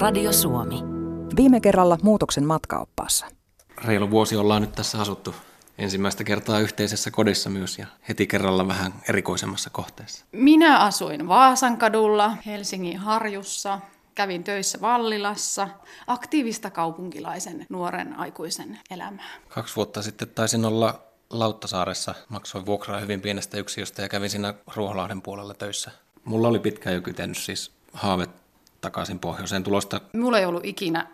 Radio Suomi. Viime kerralla muutoksen matkaoppaassa. Reilu vuosi ollaan nyt tässä asuttu ensimmäistä kertaa yhteisessä kodissa myös ja heti kerralla vähän erikoisemmassa kohteessa. Minä asuin Vaasan kadulla, Helsingin Harjussa, kävin töissä Vallilassa, aktiivista kaupunkilaisen nuoren aikuisen elämää. Kaksi vuotta sitten taisin olla Lauttasaaressa, maksoin vuokraa hyvin pienestä yksiöstä ja kävin siinä Ruoholahden puolella töissä. Mulla oli pitkään jo kytennyt siis haave takaisin pohjoiseen tulosta. Mulla ei ollut ikinä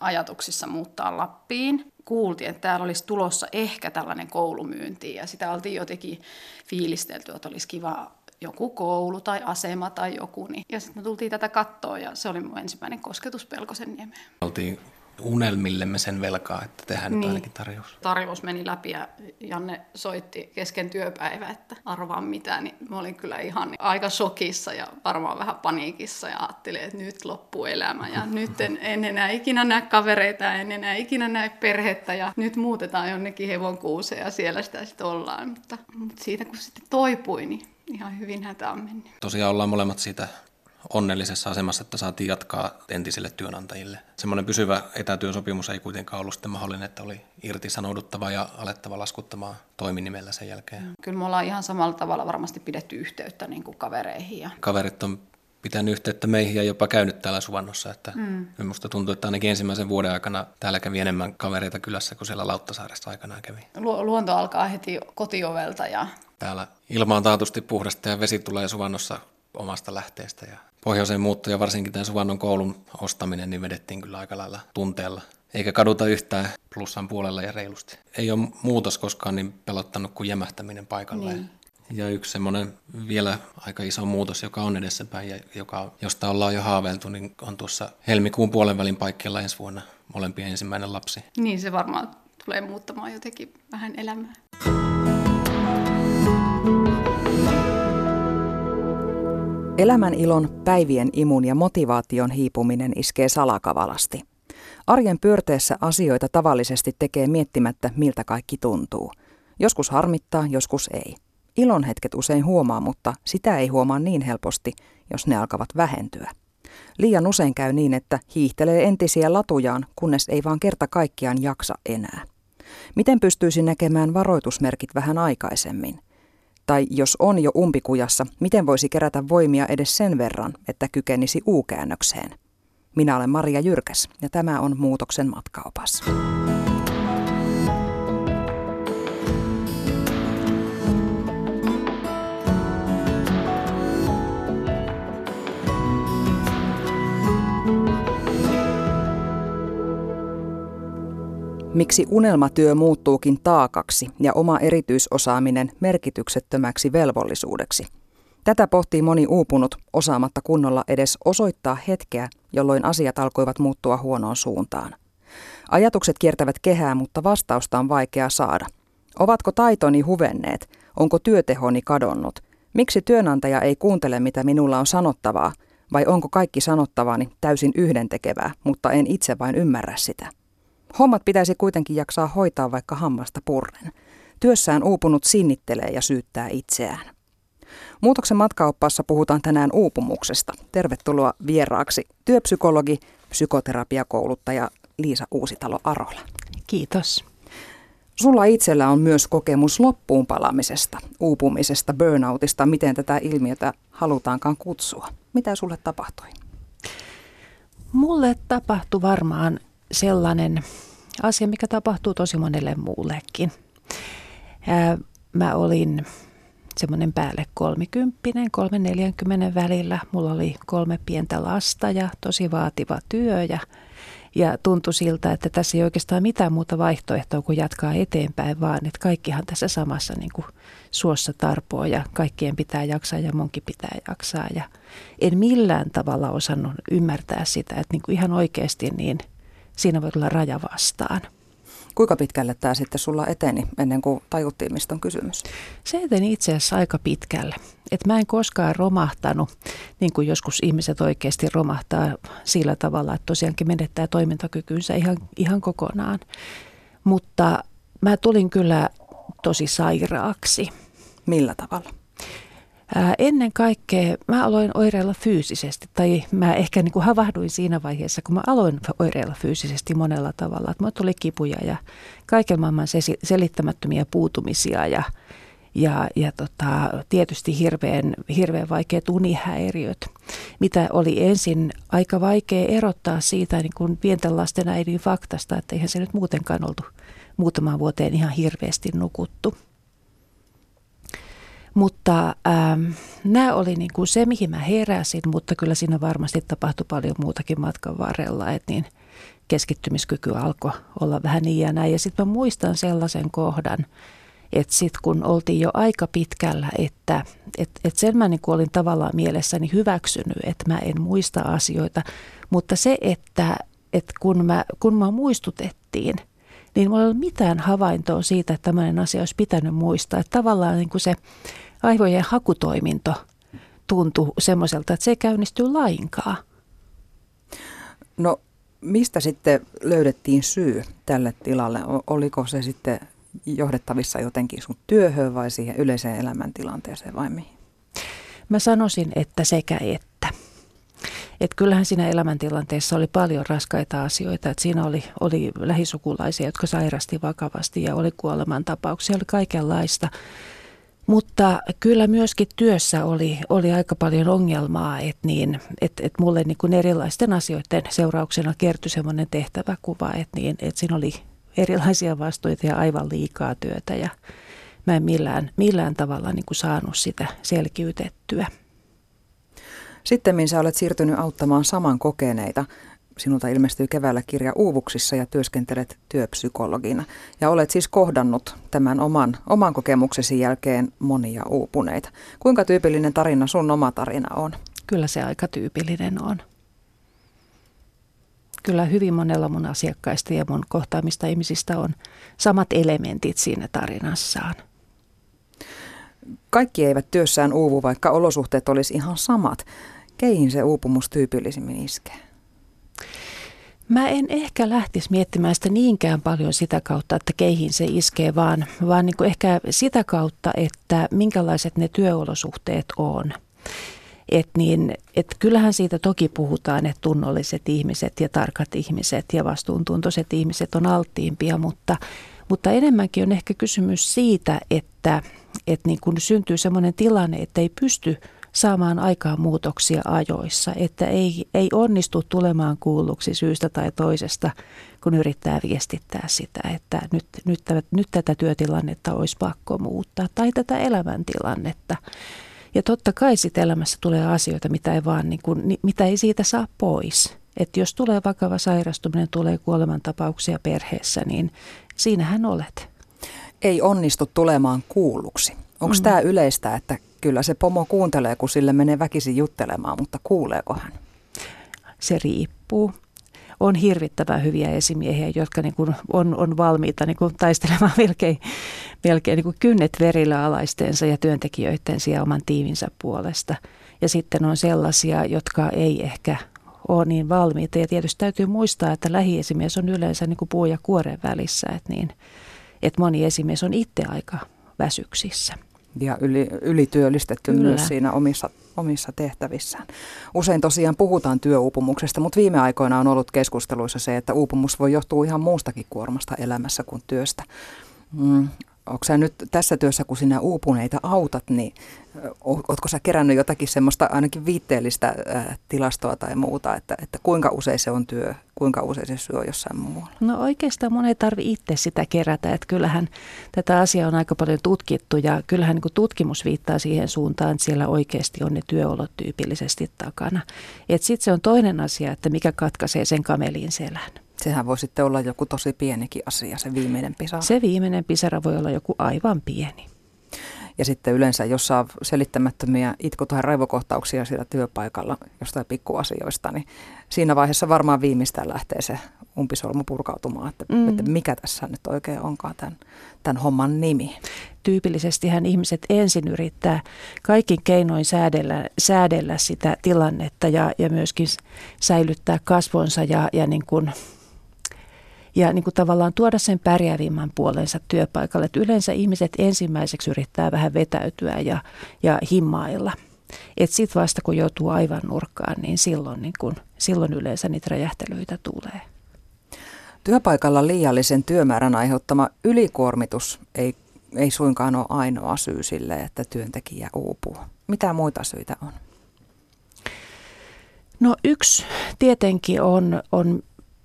ajatuksissa muuttaa Lappiin. Kuultiin, että täällä olisi tulossa ehkä tällainen koulumyynti ja sitä oltiin jotenkin fiilistelty, että olisi kiva joku koulu tai asema tai joku. Niin. Ja sitten me tultiin tätä kattoa ja se oli mun ensimmäinen kosketus Pelkosen niemeen. Oltiin unelmillemme sen velkaa, että tehdään niin. nyt ainakin tarjous. Tarjous meni läpi ja Janne soitti kesken työpäivä, että arvaa mitä, niin mä olin kyllä ihan aika shokissa ja varmaan vähän paniikissa ja ajattelin, että nyt loppuu elämä ja nyt en, en enää ikinä näe kavereita, en enää ikinä näe perhettä ja nyt muutetaan jonnekin hevon kuuseen ja siellä sitä sitten ollaan. Mutta, mutta siitä kun sitten toipui, niin ihan hyvin hätä on mennyt. Tosiaan ollaan molemmat siitä onnellisessa asemassa, että saatiin jatkaa entisille työnantajille. Semmoinen pysyvä etätyösopimus ei kuitenkaan ollut sitten mahdollinen, että oli irtisanouduttava ja alettava laskuttamaan toiminimellä sen jälkeen. Mm. Kyllä me ollaan ihan samalla tavalla varmasti pidetty yhteyttä niin kuin kavereihin. Ja... Kaverit on pitänyt yhteyttä meihin ja jopa käynyt täällä Suvannossa. Että mm. Minusta tuntuu, että ainakin ensimmäisen vuoden aikana täällä kävi enemmän kavereita kylässä kuin siellä Lauttasaaressa aikanaan kävi. Lu- luonto alkaa heti kotiovelta ja... Täällä ilma on taatusti puhdasta ja vesi tulee Suvannossa omasta lähteestä ja pohjoiseen muutto ja varsinkin tämän Suvannon koulun ostaminen, niin vedettiin kyllä aika lailla tunteella. Eikä kaduta yhtään plussan puolella ja reilusti. Ei ole muutos koskaan niin pelottanut kuin jämähtäminen paikalleen. Niin. Ja yksi semmoinen vielä aika iso muutos, joka on edessäpäin ja joka, josta ollaan jo haaveiltu, niin on tuossa helmikuun puolen välin paikkeilla ensi vuonna molempien ensimmäinen lapsi. Niin, se varmaan tulee muuttamaan jotenkin vähän elämää. Elämän ilon, päivien imun ja motivaation hiipuminen iskee salakavalasti. Arjen pyörteessä asioita tavallisesti tekee miettimättä, miltä kaikki tuntuu. Joskus harmittaa, joskus ei. Ilon hetket usein huomaa, mutta sitä ei huomaa niin helposti, jos ne alkavat vähentyä. Liian usein käy niin, että hiihtelee entisiä latujaan, kunnes ei vaan kerta kaikkiaan jaksa enää. Miten pystyisi näkemään varoitusmerkit vähän aikaisemmin? Tai jos on jo umpikujassa, miten voisi kerätä voimia edes sen verran, että kykenisi U-käännökseen? Minä olen Maria Jyrkäs ja tämä on Muutoksen matkaopas. Miksi unelmatyö muuttuukin taakaksi ja oma erityisosaaminen merkityksettömäksi velvollisuudeksi? Tätä pohtii moni uupunut osaamatta kunnolla edes osoittaa hetkeä, jolloin asiat alkoivat muuttua huonoon suuntaan. Ajatukset kiertävät kehää, mutta vastausta on vaikea saada. Ovatko taitoni huvenneet? Onko työtehoni kadonnut? Miksi työnantaja ei kuuntele, mitä minulla on sanottavaa? Vai onko kaikki sanottavani täysin yhdentekevää, mutta en itse vain ymmärrä sitä? Hommat pitäisi kuitenkin jaksaa hoitaa vaikka hammasta purren. Työssään uupunut sinnittelee ja syyttää itseään. Muutoksen matkaoppaassa puhutaan tänään uupumuksesta. Tervetuloa vieraaksi työpsykologi, psykoterapiakouluttaja Liisa Uusitalo-Arola. Kiitos. Sulla itsellä on myös kokemus loppuun palamisesta, uupumisesta, burnoutista, miten tätä ilmiötä halutaankaan kutsua. Mitä sulle tapahtui? Mulle tapahtui varmaan sellainen asia, mikä tapahtuu tosi monelle muullekin. mä olin semmoinen päälle kolmikymppinen, kolme neljänkymmenen välillä. Mulla oli kolme pientä lasta ja tosi vaativa työ ja, ja tuntui siltä, että tässä ei oikeastaan mitään muuta vaihtoehtoa kuin jatkaa eteenpäin, vaan että kaikkihan tässä samassa niin kuin suossa tarpoa ja kaikkien pitää jaksaa ja munkin pitää jaksaa. Ja en millään tavalla osannut ymmärtää sitä, että niin kuin ihan oikeasti niin – siinä voi tulla raja vastaan. Kuinka pitkälle tämä sitten sulla eteni ennen kuin tajuttiin, mistä on kysymys? Se eteni itse asiassa aika pitkälle. Et mä en koskaan romahtanut, niin kuin joskus ihmiset oikeasti romahtaa sillä tavalla, että tosiaankin menettää toimintakykynsä ihan, ihan kokonaan. Mutta mä tulin kyllä tosi sairaaksi. Millä tavalla? Ää, ennen kaikkea mä aloin oireilla fyysisesti, tai mä ehkä niin kuin havahduin siinä vaiheessa, kun mä aloin oireilla fyysisesti monella tavalla. Mulla tuli kipuja ja kaiken maailman selittämättömiä puutumisia ja, ja, ja tota, tietysti hirveän, hirveän vaikeat unihäiriöt, mitä oli ensin aika vaikea erottaa siitä niin kuin pienten lasten äidin faktasta, että eihän se nyt muutenkaan oltu muutamaan vuoteen ihan hirveästi nukuttu. Mutta ähm, nämä oli niin kuin se, mihin mä heräsin, mutta kyllä siinä varmasti tapahtui paljon muutakin matkan varrella, että niin keskittymiskyky alkoi olla vähän niin ja näin. Ja sitten mä muistan sellaisen kohdan, että sitten kun oltiin jo aika pitkällä, että et, et sen mä niin olin tavallaan mielessäni hyväksynyt, että mä en muista asioita, mutta se, että et kun, mä, kun mä muistutettiin, niin mulla ei ole mitään havaintoa siitä, että tämmöinen asia olisi pitänyt muistaa. Että tavallaan niin kuin se aivojen hakutoiminto tuntui semmoiselta, että se ei käynnisty lainkaan. No mistä sitten löydettiin syy tälle tilalle? Oliko se sitten johdettavissa jotenkin sun työhön vai siihen yleiseen elämäntilanteeseen vai mihin? Mä sanoisin, että sekä että. Et kyllähän siinä elämäntilanteessa oli paljon raskaita asioita. Et siinä oli, oli lähisukulaisia, jotka sairasti vakavasti ja oli kuolemantapauksia, oli kaikenlaista. Mutta kyllä myöskin työssä oli, oli aika paljon ongelmaa, että niin, et, et mulle niin kuin erilaisten asioiden seurauksena kertyi semmoinen tehtäväkuva, että niin, et siinä oli erilaisia vastuita ja aivan liikaa työtä ja mä en millään, millään tavalla niin kuin saanut sitä selkiytettyä. Sitten sä olet siirtynyt auttamaan saman kokeneita. Sinulta ilmestyy keväällä kirja Uuvuksissa ja työskentelet työpsykologina. Ja olet siis kohdannut tämän oman, oman kokemuksesi jälkeen monia uupuneita. Kuinka tyypillinen tarina sun oma tarina on? Kyllä se aika tyypillinen on. Kyllä hyvin monella mun asiakkaista ja mun kohtaamista ihmisistä on samat elementit siinä tarinassaan. Kaikki eivät työssään uuvu, vaikka olosuhteet olisi ihan samat. Keihin se uupumus tyypillisimmin iskee? Mä en ehkä lähtisi miettimään sitä niinkään paljon sitä kautta, että keihin se iskee, vaan, vaan niin ehkä sitä kautta, että minkälaiset ne työolosuhteet on. Et niin, et kyllähän siitä toki puhutaan, että tunnolliset ihmiset ja tarkat ihmiset ja vastuuntuntoiset ihmiset on alttiimpia, mutta, mutta enemmänkin on ehkä kysymys siitä, että, että niin kun syntyy sellainen tilanne, että ei pysty saamaan aikaan muutoksia ajoissa, että ei, ei onnistu tulemaan kuulluksi syystä tai toisesta, kun yrittää viestittää sitä, että nyt, nyt, nyt tätä työtilannetta olisi pakko muuttaa tai tätä elämäntilannetta. Ja totta kai sitten elämässä tulee asioita, mitä ei, vaan niin kuin, mitä ei siitä saa pois. Että jos tulee vakava sairastuminen, tulee kuolemantapauksia perheessä, niin siinähän olet. Ei onnistu tulemaan kuulluksi. Onko mm. tämä yleistä, että kyllä se pomo kuuntelee, kun sille menee väkisin juttelemaan, mutta kuuleeko hän? Se riippuu on hirvittävän hyviä esimiehiä, jotka niin kuin on, on valmiita niin kuin taistelemaan melkein, melkein niin kuin kynnet verillä alaistensa ja työntekijöiden ja oman tiiminsä puolesta. Ja sitten on sellaisia, jotka ei ehkä ole niin valmiita. Ja tietysti täytyy muistaa, että lähiesimies on yleensä niin kuin puu ja kuoren välissä, että, niin, että moni esimies on itse aika väsyksissä ja yli, ylityöllistetty Kyllä. myös siinä omissa, omissa tehtävissään. Usein tosiaan puhutaan työuupumuksesta, mutta viime aikoina on ollut keskusteluissa se, että uupumus voi johtua ihan muustakin kuormasta elämässä kuin työstä. Mm, onko sä nyt tässä työssä, kun sinä uupuneita autat, niin ootko sä kerännyt jotakin semmoista ainakin viitteellistä tilastoa tai muuta, että, että kuinka usein se on työ, kuinka usein se syö jossain muualla? No oikeastaan mun ei tarvi itse sitä kerätä, että kyllähän tätä asiaa on aika paljon tutkittu ja kyllähän niin tutkimus viittaa siihen suuntaan, että siellä oikeasti on ne työolot tyypillisesti takana. Sitten se on toinen asia, että mikä katkaisee sen kamelin selän. Sehän voi sitten olla joku tosi pienikin asia, se viimeinen pisara. Se viimeinen pisara voi olla joku aivan pieni. Ja sitten yleensä, jos saa selittämättömiä itku- tai raivokohtauksia siellä työpaikalla jostain pikkuasioista, niin siinä vaiheessa varmaan viimeistään lähtee se umpisolmu purkautumaan, että, mm. että mikä tässä nyt oikein onkaan tämän, tämän homman nimi. Tyypillisestihän ihmiset ensin yrittää kaikin keinoin säädellä, säädellä sitä tilannetta ja, ja myöskin säilyttää kasvonsa ja, ja niin kuin ja niin kuin tavallaan tuoda sen pärjäävimmän puolensa työpaikalle. Että yleensä ihmiset ensimmäiseksi yrittää vähän vetäytyä ja, ja himmailla. Että sitten vasta kun joutuu aivan nurkkaan, niin silloin, niin kun, silloin yleensä niitä räjähtelyitä tulee. Työpaikalla liiallisen työmäärän aiheuttama ylikuormitus ei, ei suinkaan ole ainoa syy sille, että työntekijä uupuu. Mitä muita syitä on? No yksi tietenkin on, on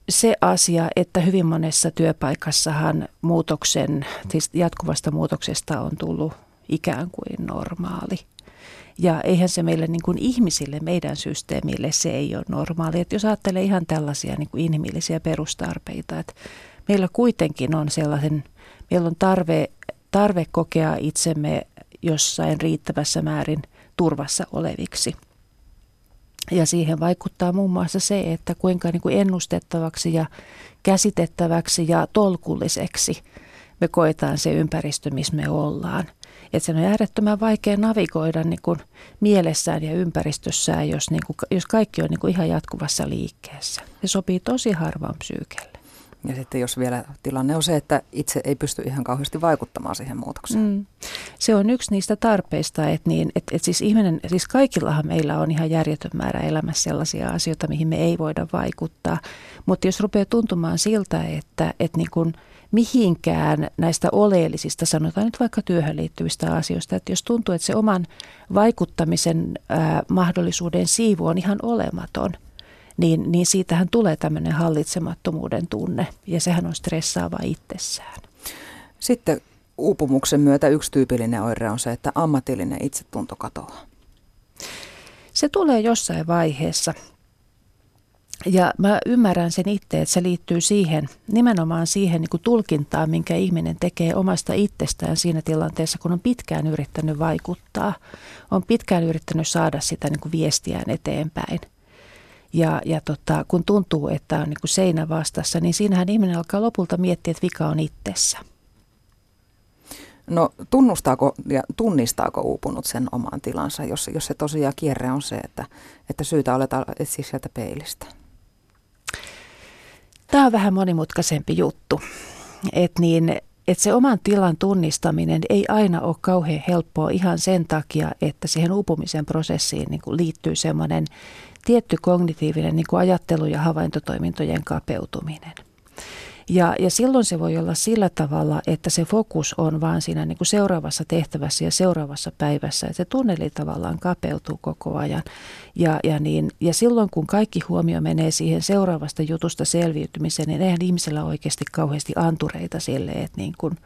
se asia, että hyvin monessa työpaikassahan muutoksen, siis jatkuvasta muutoksesta on tullut ikään kuin normaali. Ja eihän se meille niin kuin ihmisille, meidän systeemille, se ei ole normaali. Että jos ajattelee ihan tällaisia niin kuin inhimillisiä perustarpeita, että meillä kuitenkin on sellaisen, meillä on tarve, tarve kokea itsemme jossain riittävässä määrin turvassa oleviksi – ja siihen vaikuttaa muun muassa se, että kuinka niin kuin ennustettavaksi ja käsitettäväksi ja tolkulliseksi me koetaan se ympäristö, missä me ollaan. Että sen on äärettömän vaikea navigoida niin kuin mielessään ja ympäristössään, jos, niin kuin, jos kaikki on niin kuin ihan jatkuvassa liikkeessä. Se sopii tosi harvaan psyykelle. Ja sitten jos vielä tilanne on se, että itse ei pysty ihan kauheasti vaikuttamaan siihen muutokseen. Mm. Se on yksi niistä tarpeista, että, niin, että, että siis ihminen, siis kaikillahan meillä on ihan järjetön määrä elämässä sellaisia asioita, mihin me ei voida vaikuttaa. Mutta jos rupeaa tuntumaan siltä, että, että niin kuin mihinkään näistä oleellisista, sanotaan nyt vaikka työhön liittyvistä asioista, että jos tuntuu, että se oman vaikuttamisen ää, mahdollisuuden siivu on ihan olematon – niin, niin siitähän tulee tämmöinen hallitsemattomuuden tunne ja sehän on stressaava itsessään. Sitten uupumuksen myötä yksi tyypillinen oire on se, että ammatillinen itsetunto katoaa. Se tulee jossain vaiheessa. Ja mä ymmärrän sen itse, että se liittyy siihen, nimenomaan siihen niin kuin tulkintaan, minkä ihminen tekee omasta itsestään siinä tilanteessa, kun on pitkään yrittänyt vaikuttaa. On pitkään yrittänyt saada sitä niin kuin viestiään eteenpäin – ja, ja tota, kun tuntuu, että on niin kuin seinä vastassa, niin siinähän ihminen alkaa lopulta miettiä, että vika on itsessä. No tunnustaako ja tunnistaako uupunut sen oman tilansa, jos, jos se tosiaan kierre on se, että, että syytä oleta etsiä sieltä peilistä? Tämä on vähän monimutkaisempi juttu. Et niin, et se oman tilan tunnistaminen ei aina ole kauhean helppoa ihan sen takia, että siihen uupumisen prosessiin niin liittyy semmoinen tietty kognitiivinen niin kuin ajattelu- ja havaintotoimintojen kapeutuminen. Ja, ja silloin se voi olla sillä tavalla, että se fokus on vaan siinä niin kuin seuraavassa tehtävässä ja seuraavassa päivässä, että se tunneli tavallaan kapeutuu koko ajan. Ja, ja, niin, ja silloin kun kaikki huomio menee siihen seuraavasta jutusta selviytymiseen, niin eihän ihmisellä oikeasti kauheasti antureita sille, että niin kuin,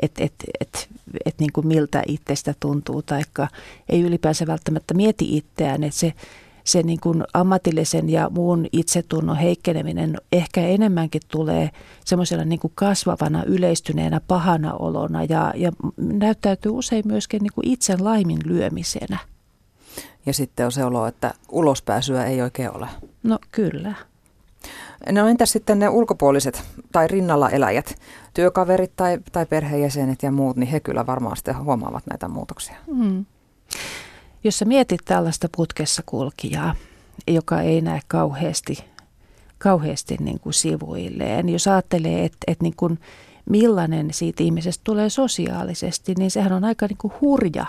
et, et, et, et niin kuin miltä itsestä tuntuu, taikka ei ylipäänsä välttämättä mieti itseään, että se se niin kuin ammatillisen ja muun itsetunnon heikkeneminen ehkä enemmänkin tulee semmoisella niin kuin kasvavana, yleistyneenä pahana olona ja, ja näyttäytyy usein myöskin niin kuin itsen laimin lyömisenä. Ja sitten on se olo, että ulospääsyä ei oikein ole. No kyllä. No entäs sitten ne ulkopuoliset tai rinnalla eläjät, työkaverit tai, tai perheenjäsenet ja muut, niin he kyllä varmaan sitten huomaavat näitä muutoksia. Mm. Jos sä mietit tällaista putkessa kulkijaa, joka ei näe kauheasti, kauheasti niin kuin sivuilleen, jos ajattelee, että, että niin kuin millainen siitä ihmisestä tulee sosiaalisesti, niin sehän on aika niin kuin hurja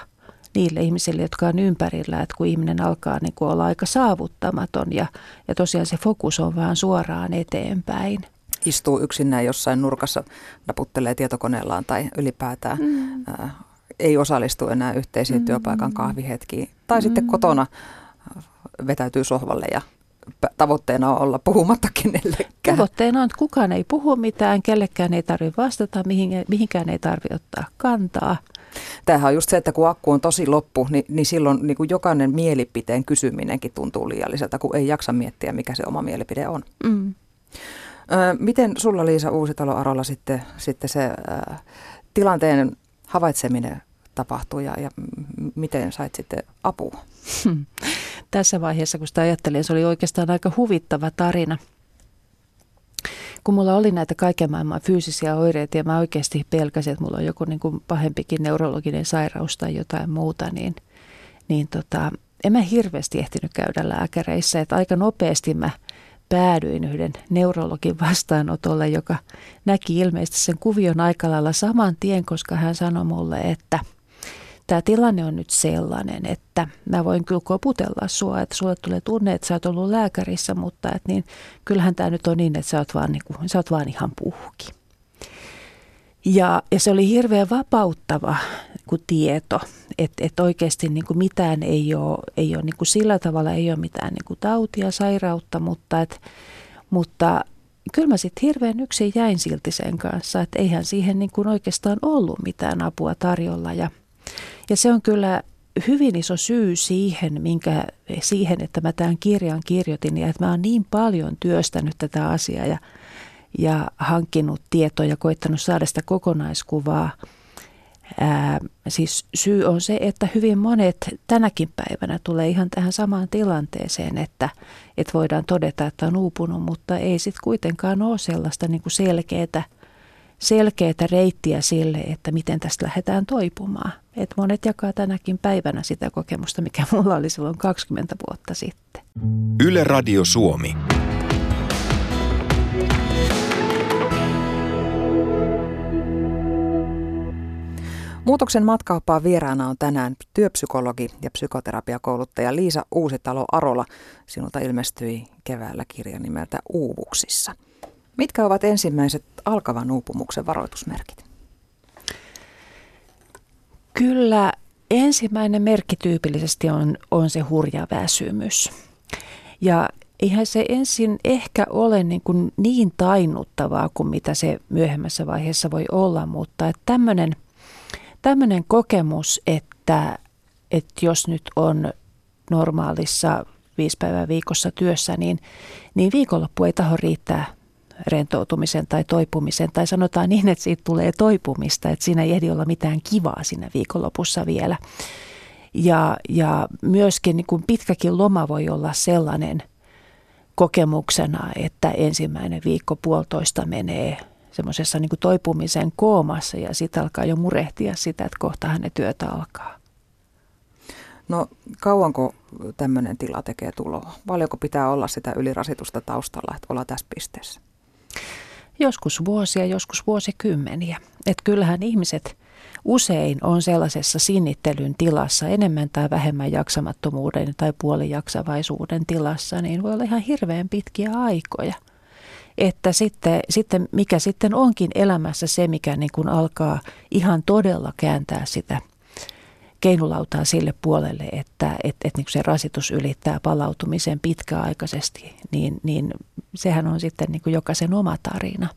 niille ihmisille, jotka on ympärillä, että kun ihminen alkaa niin kuin olla aika saavuttamaton ja, ja tosiaan se fokus on vaan suoraan eteenpäin. Istuu yksinään jossain nurkassa, naputtelee tietokoneellaan tai ylipäätään mm ei osallistu enää yhteisiin mm. työpaikan kahvihetkiin. Tai mm. sitten kotona vetäytyy sohvalle ja tavoitteena on olla puhumatta kenellekään. Tavoitteena on, että kukaan ei puhu mitään, kellekään ei tarvitse vastata, mihinkään ei tarvitse ottaa kantaa. Tämähän on just se, että kun akku on tosi loppu, niin, niin silloin niin kuin jokainen mielipiteen kysyminenkin tuntuu liialliselta, kun ei jaksa miettiä, mikä se oma mielipide on. Mm. Ö, miten sulla Liisa Uusitalo Arolla sitten, sitten se ö, tilanteen havaitseminen tapahtui ja, ja miten sait sitten apua? Tässä vaiheessa, kun sitä ajattelin, se oli oikeastaan aika huvittava tarina. Kun mulla oli näitä kaiken maailman fyysisiä oireita ja mä oikeasti pelkäsin, että mulla on joku niin kuin pahempikin neurologinen sairaus tai jotain muuta, niin, niin tota, en mä hirveästi ehtinyt käydä lääkäreissä. Että aika nopeasti mä päädyin yhden neurologin vastaanotolle, joka näki ilmeisesti sen kuvion aika lailla saman tien, koska hän sanoi mulle, että tämä tilanne on nyt sellainen, että mä voin kyllä koputella sua, että sulle tulee tunne, että sä oot ollut lääkärissä, mutta että niin, kyllähän tämä nyt on niin, että sä oot vaan, niin kuin, sä oot vaan ihan puhki. Ja, ja se oli hirveän vapauttava kuin tieto, että et oikeasti niin kuin mitään ei ole, ei ole niin kuin sillä tavalla ei ole mitään niin kuin tautia, sairautta, mutta, et, mutta kyllä mä sitten hirveän yksin jäin silti sen kanssa, että eihän siihen niin kuin oikeastaan ollut mitään apua tarjolla. Ja, ja se on kyllä hyvin iso syy siihen, minkä, siihen, että mä tämän kirjan kirjoitin ja että mä oon niin paljon työstänyt tätä asiaa. Ja ja hankkinut tietoa ja koittanut saada sitä kokonaiskuvaa. Ää, siis syy on se, että hyvin monet tänäkin päivänä tulee ihan tähän samaan tilanteeseen, että, että voidaan todeta, että on uupunut, mutta ei sitten kuitenkaan ole sellaista niin kuin selkeää, selkeää reittiä sille, että miten tästä lähdetään toipumaan. Et monet jakaa tänäkin päivänä sitä kokemusta, mikä mulla oli silloin 20 vuotta sitten. Yle Radio Suomi. Muutoksen matkaoppaan vieraana on tänään työpsykologi ja psykoterapiakouluttaja Liisa Uusitalo Arola. Sinulta ilmestyi keväällä kirja nimeltä Uuvuksissa. Mitkä ovat ensimmäiset alkavan uupumuksen varoitusmerkit? Kyllä ensimmäinen merkki tyypillisesti on, on se hurja väsymys. Ja eihän se ensin ehkä ole niin, kuin niin tainnuttavaa kuin mitä se myöhemmässä vaiheessa voi olla, mutta tämmöinen – tämmöinen kokemus, että, että jos nyt on normaalissa viisi päivää viikossa työssä, niin, niin viikonloppu ei taho riittää rentoutumisen tai toipumisen. Tai sanotaan niin, että siitä tulee toipumista, että siinä ei ehdi olla mitään kivaa siinä viikonlopussa vielä. Ja, ja myöskin niin kuin pitkäkin loma voi olla sellainen kokemuksena, että ensimmäinen viikko puolitoista menee semmoisessa niin toipumisen koomassa ja sitten alkaa jo murehtia sitä, että kohta ne työtä alkaa. No kauanko tämmöinen tila tekee tuloa? Paljonko pitää olla sitä ylirasitusta taustalla, että olla tässä pisteessä? Joskus vuosia, joskus vuosikymmeniä. Et kyllähän ihmiset usein on sellaisessa sinnittelyn tilassa, enemmän tai vähemmän jaksamattomuuden tai puolijaksavaisuuden tilassa, niin voi olla ihan hirveän pitkiä aikoja – että sitten, sitten mikä sitten onkin elämässä se, mikä niin kuin alkaa ihan todella kääntää sitä keinulautaa sille puolelle, että et, et niin se rasitus ylittää palautumisen pitkäaikaisesti, niin, niin sehän on sitten niin kuin jokaisen oma tarina.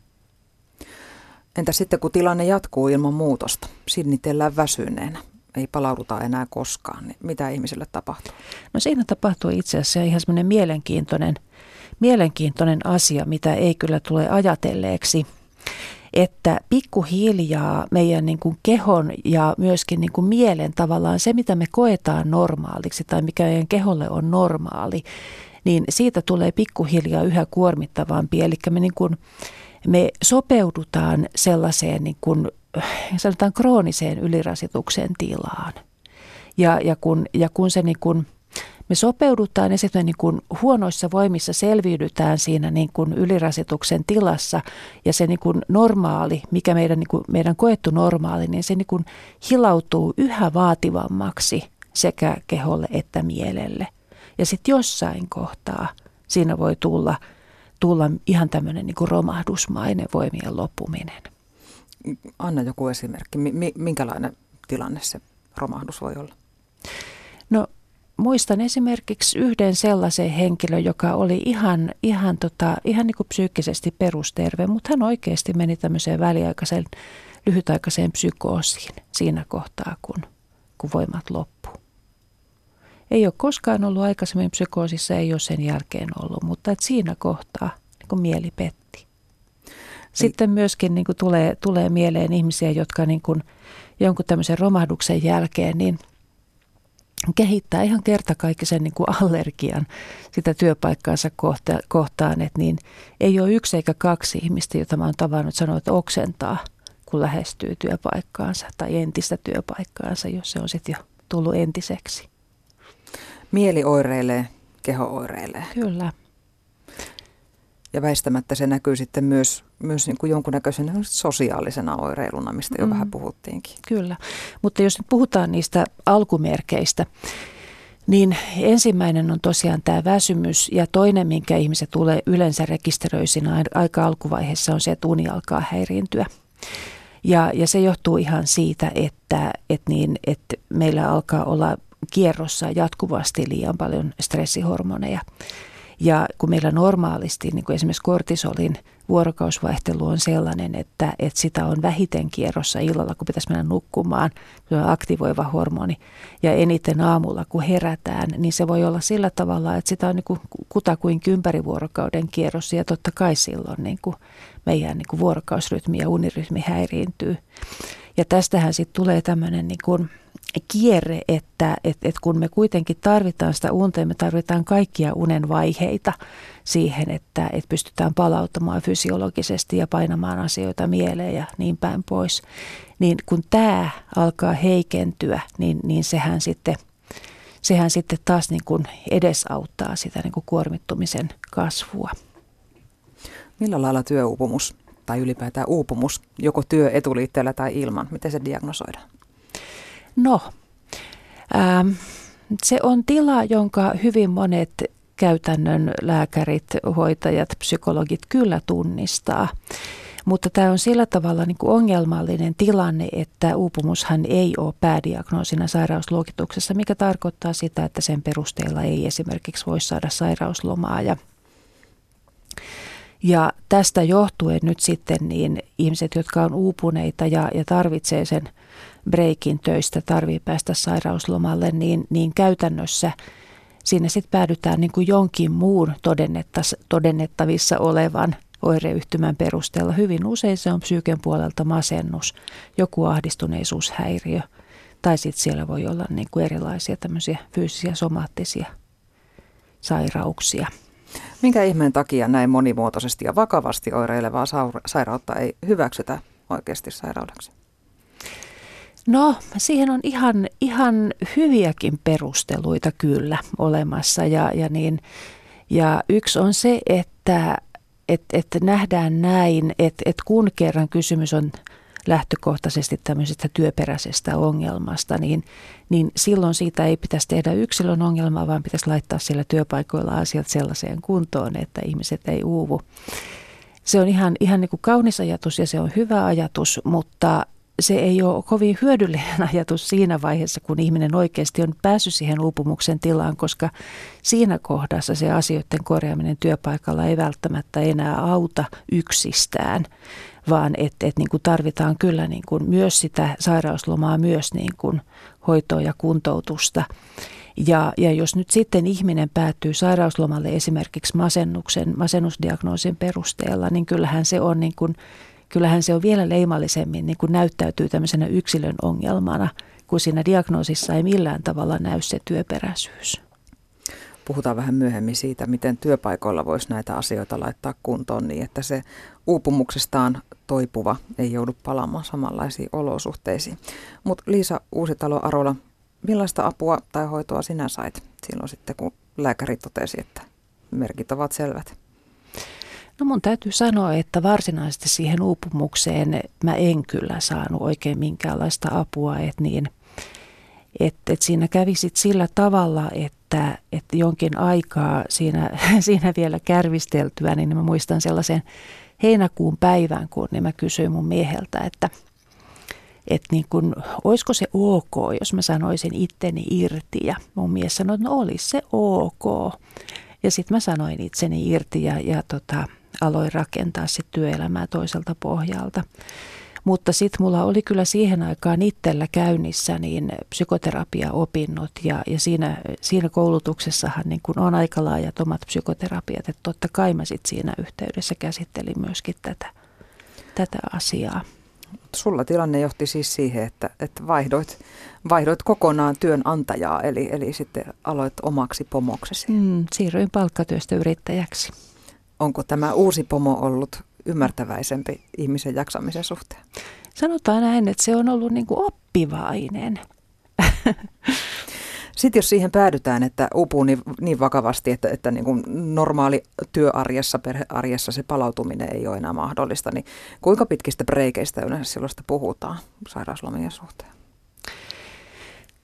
Entä sitten kun tilanne jatkuu ilman muutosta, sinnitellään väsyneenä, ei palauduta enää koskaan, niin mitä ihmiselle tapahtuu? No siinä tapahtuu itse asiassa ihan semmoinen mielenkiintoinen – mielenkiintoinen asia, mitä ei kyllä tule ajatelleeksi, että pikkuhiljaa meidän niin kuin kehon ja myöskin niin kuin mielen tavallaan se, mitä me koetaan normaaliksi tai mikä meidän keholle on normaali, niin siitä tulee pikkuhiljaa yhä kuormittavampi. Eli me, niin kuin, me sopeudutaan sellaiseen niin kuin, sanotaan krooniseen ylirasituksen tilaan. Ja, ja, kun, ja kun se niin kuin, me sopeudutaan ja sitten niin kuin huonoissa voimissa selviydytään siinä niin kuin ylirasituksen tilassa ja se niin kuin normaali, mikä meidän, niin kuin, meidän koettu normaali, niin se niin kuin hilautuu yhä vaativammaksi sekä keholle että mielelle. Ja sitten jossain kohtaa siinä voi tulla, tulla ihan tämmöinen niin kuin romahdusmainen voimien loppuminen. Anna joku esimerkki. Minkälainen tilanne se romahdus voi olla? No muistan esimerkiksi yhden sellaisen henkilön, joka oli ihan, ihan, tota, ihan niin kuin psyykkisesti perusterve, mutta hän oikeasti meni tämmöiseen väliaikaiseen, lyhytaikaiseen psykoosiin siinä kohtaa, kun, kun voimat loppu. Ei ole koskaan ollut aikaisemmin psykoosissa, ei ole sen jälkeen ollut, mutta et siinä kohtaa niin kuin mieli petti. Sitten myöskin niin kuin tulee, tulee mieleen ihmisiä, jotka niin kuin jonkun tämmöisen romahduksen jälkeen, niin – kehittää ihan kertakaikkisen niin kuin allergian sitä työpaikkaansa kohta, kohtaan, että niin ei ole yksi eikä kaksi ihmistä, jota mä oon tavannut sanoa, että oksentaa, kun lähestyy työpaikkaansa tai entistä työpaikkaansa, jos se on sitten jo tullut entiseksi. Mieli oireilee, keho oireilee. Kyllä. Ja väistämättä se näkyy sitten myös, myös niin kuin jonkunnäköisenä sosiaalisena oireiluna, mistä jo mm. vähän puhuttiinkin. Kyllä, mutta jos nyt puhutaan niistä alkumerkeistä, niin ensimmäinen on tosiaan tämä väsymys ja toinen, minkä ihmiset tulee yleensä rekisteröisinä aika alkuvaiheessa on se, että uni alkaa häiriintyä. Ja, ja se johtuu ihan siitä, että, että, niin, että meillä alkaa olla kierrossa jatkuvasti liian paljon stressihormoneja. Ja kun meillä normaalisti niin kuin esimerkiksi kortisolin vuorokausvaihtelu on sellainen, että, että sitä on vähiten kierrossa illalla, kun pitäisi mennä nukkumaan, se on aktivoiva hormoni, ja eniten aamulla, kun herätään, niin se voi olla sillä tavalla, että sitä on niin kuin kutakuin ympärivuorokauden kierrossa, ja totta kai silloin niin kuin meidän niin kuin vuorokausrytmi ja unirytmi häiriintyy. Ja tästähän sitten tulee tämmöinen niin kuin kierre, että et, et kun me kuitenkin tarvitaan sitä unta ja me tarvitaan kaikkia unen vaiheita siihen, että et pystytään palauttamaan fysiologisesti ja painamaan asioita mieleen ja niin päin pois, niin kun tämä alkaa heikentyä, niin, niin sehän sitten sehän sitten taas niin kuin edesauttaa sitä niin kuin kuormittumisen kasvua. Millä lailla työuupumus tai ylipäätään uupumus, joko työ etuliitteellä tai ilman, miten se diagnosoidaan? No, ähm, se on tila, jonka hyvin monet käytännön lääkärit, hoitajat, psykologit kyllä tunnistaa. Mutta tämä on sillä tavalla niin kuin ongelmallinen tilanne, että uupumushan ei ole päädiagnoosina sairausluokituksessa, mikä tarkoittaa sitä, että sen perusteella ei esimerkiksi voi saada sairauslomaa. Ja, ja tästä johtuen nyt sitten niin ihmiset, jotka on uupuneita ja, ja tarvitsee sen – breikin töistä tarvii päästä sairauslomalle, niin, niin käytännössä siinä sitten päädytään niin kuin jonkin muun todennettavissa olevan oireyhtymän perusteella. Hyvin usein se on psyyken puolelta masennus, joku ahdistuneisuushäiriö tai sitten siellä voi olla niin kuin erilaisia tämmöisiä fyysisiä somaattisia sairauksia. Minkä ihmeen takia näin monimuotoisesti ja vakavasti oireilevaa sairautta ei hyväksytä oikeasti sairaudeksi? No, siihen on ihan, ihan hyviäkin perusteluita kyllä olemassa. Ja, ja, niin, ja yksi on se, että et, et nähdään näin, että et kun kerran kysymys on lähtökohtaisesti tämmöisestä työperäisestä ongelmasta, niin, niin silloin siitä ei pitäisi tehdä yksilön ongelmaa, vaan pitäisi laittaa siellä työpaikoilla asiat sellaiseen kuntoon, että ihmiset ei uuvu. Se on ihan, ihan niin kuin kaunis ajatus ja se on hyvä ajatus, mutta se ei ole kovin hyödyllinen ajatus siinä vaiheessa, kun ihminen oikeasti on päässyt siihen uupumuksen tilaan, koska siinä kohdassa se asioiden korjaaminen työpaikalla ei välttämättä enää auta yksistään, vaan että et niin kuin tarvitaan kyllä niin kuin myös sitä sairauslomaa, myös niin kuin hoitoa ja kuntoutusta. Ja, ja jos nyt sitten ihminen päätyy sairauslomalle esimerkiksi masennuksen, masennusdiagnoosin perusteella, niin kyllähän se on niin kuin kyllähän se on vielä leimallisemmin niin kuin näyttäytyy tämmöisenä yksilön ongelmana, kun siinä diagnoosissa ei millään tavalla näy se työperäisyys. Puhutaan vähän myöhemmin siitä, miten työpaikoilla voisi näitä asioita laittaa kuntoon niin, että se uupumuksestaan toipuva ei joudu palaamaan samanlaisiin olosuhteisiin. Mutta Liisa Uusitalo Arola, millaista apua tai hoitoa sinä sait silloin sitten, kun lääkäri totesi, että merkit ovat selvät? No mun täytyy sanoa, että varsinaisesti siihen uupumukseen mä en kyllä saanut oikein minkäänlaista apua, että niin, että, että siinä kävi sit sillä tavalla, että, että jonkin aikaa siinä, siinä vielä kärvisteltyä, niin mä muistan sellaisen heinäkuun päivän, kun niin mä kysyin mun mieheltä, että, että niin kun, olisiko se ok, jos mä sanoisin itteni irti. Ja mun mies sanoi, että no olisi se ok. Ja sitten mä sanoin itseni irti ja, ja tota, aloin rakentaa sit työelämää toiselta pohjalta. Mutta sitten mulla oli kyllä siihen aikaan itsellä käynnissä niin psykoterapiaopinnot ja, ja siinä, siinä koulutuksessahan niin kun on aika laajat omat psykoterapiat, että totta kai mä sit siinä yhteydessä käsittelin myöskin tätä, tätä asiaa. Sulla tilanne johti siis siihen, että, että vaihdoit, vaihdoit kokonaan työnantajaa, eli, eli sitten aloit omaksi pomoksesi. Mm, siirryin palkkatyöstä yrittäjäksi onko tämä uusi pomo ollut ymmärtäväisempi ihmisen jaksamisen suhteen? Sanotaan näin, että se on ollut niin kuin oppivainen. Sitten jos siihen päädytään, että uupuu niin, niin vakavasti, että, että niin kuin normaali työarjessa, perhearjessa se palautuminen ei ole enää mahdollista, niin kuinka pitkistä breikeistä yleensä silloin puhutaan sairauslomien suhteen?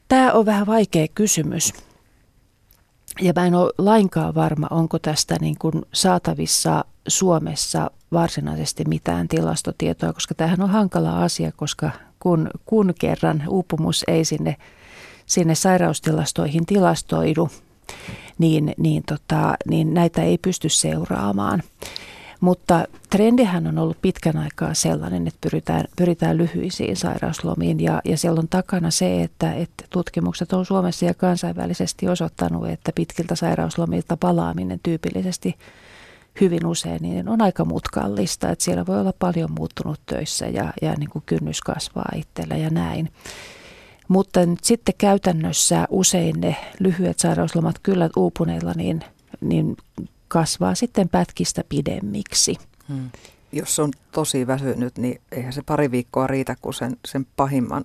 Tämä on vähän vaikea kysymys. Ja mä en ole lainkaan varma, onko tästä niin kuin saatavissa Suomessa varsinaisesti mitään tilastotietoa, koska tämähän on hankala asia, koska kun, kun kerran uupumus ei sinne, sinne sairaustilastoihin tilastoidu, niin, niin, tota, niin näitä ei pysty seuraamaan. Mutta trendihän on ollut pitkän aikaa sellainen, että pyritään, pyritään lyhyisiin sairauslomiin ja, ja siellä on takana se, että, että tutkimukset on Suomessa ja kansainvälisesti osoittanut, että pitkiltä sairauslomilta palaaminen tyypillisesti hyvin usein niin on aika mutkallista, että siellä voi olla paljon muuttunut töissä ja, ja niin kuin kynnys kasvaa itsellä ja näin. Mutta nyt sitten käytännössä usein ne lyhyet sairauslomat kyllä uupuneilla niin, niin kasvaa sitten pätkistä pidemmiksi. Hmm. Jos on tosi väsynyt, niin eihän se pari viikkoa riitä, kun sen, sen pahimman,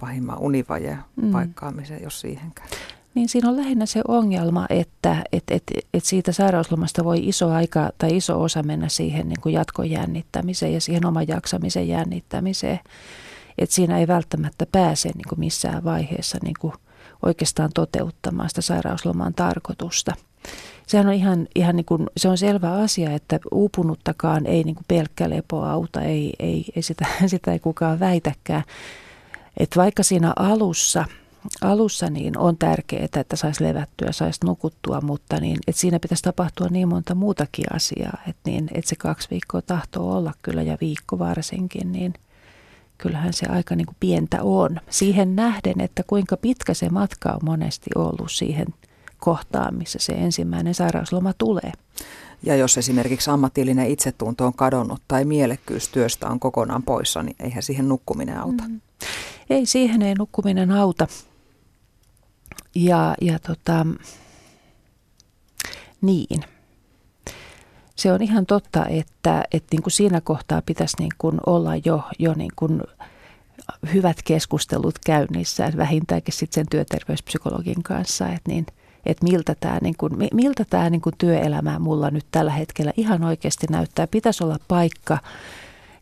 pahimman univajeen hmm. paikkaamiseen, jos siihenkään. Niin siinä on lähinnä se ongelma, että et, et, et siitä sairauslomasta voi iso aika tai iso osa mennä siihen niin kuin jatkon jännittämiseen ja siihen oman jaksamisen jännittämiseen. Että siinä ei välttämättä pääse niin kuin missään vaiheessa niin kuin oikeastaan toteuttamaan sitä sairausloman tarkoitusta. Sehän on ihan, ihan niin kuin, se on selvä asia, että uupunuttakaan ei niin kuin pelkkä lepo auta, ei, ei, ei sitä, sitä ei kukaan väitäkään. Että vaikka siinä alussa, alussa niin on tärkeää, että saisi levättyä, saisi nukuttua, mutta niin, että siinä pitäisi tapahtua niin monta muutakin asiaa, että, niin, että se kaksi viikkoa tahtoo olla kyllä ja viikko varsinkin, niin kyllähän se aika niin kuin pientä on. Siihen nähden, että kuinka pitkä se matka on monesti ollut siihen kohtaan, missä se ensimmäinen sairausloma tulee. Ja jos esimerkiksi ammatillinen itsetunto on kadonnut tai mielekkyys työstä on kokonaan poissa, niin eihän siihen nukkuminen auta. Mm. Ei, siihen ei nukkuminen auta. Ja, ja tota, niin. Se on ihan totta, että, että niin kuin siinä kohtaa pitäisi niin kuin olla jo, jo niin kuin hyvät keskustelut käynnissä, vähintäänkin sitten sen työterveyspsykologin kanssa, että niin – että miltä tämä, niin kuin, miltä tämä niin kuin työelämä mulla nyt tällä hetkellä ihan oikeasti näyttää. Pitäisi olla paikka,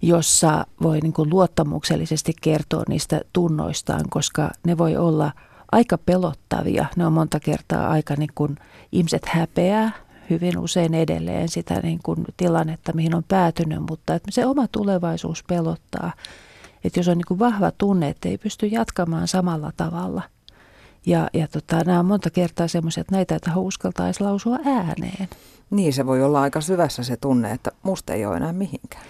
jossa voi niin kuin luottamuksellisesti kertoa niistä tunnoistaan, koska ne voi olla aika pelottavia. Ne on monta kertaa aika niin kuin ihmiset häpeää hyvin usein edelleen sitä niin kuin tilannetta, mihin on päätynyt, mutta että se oma tulevaisuus pelottaa. Että jos on niin kuin vahva tunne, että ei pysty jatkamaan samalla tavalla – ja, ja tota, nämä on monta kertaa semmoisia, että näitä ei uskaltaisi lausua ääneen. Niin, se voi olla aika syvässä se tunne, että musta ei ole enää mihinkään.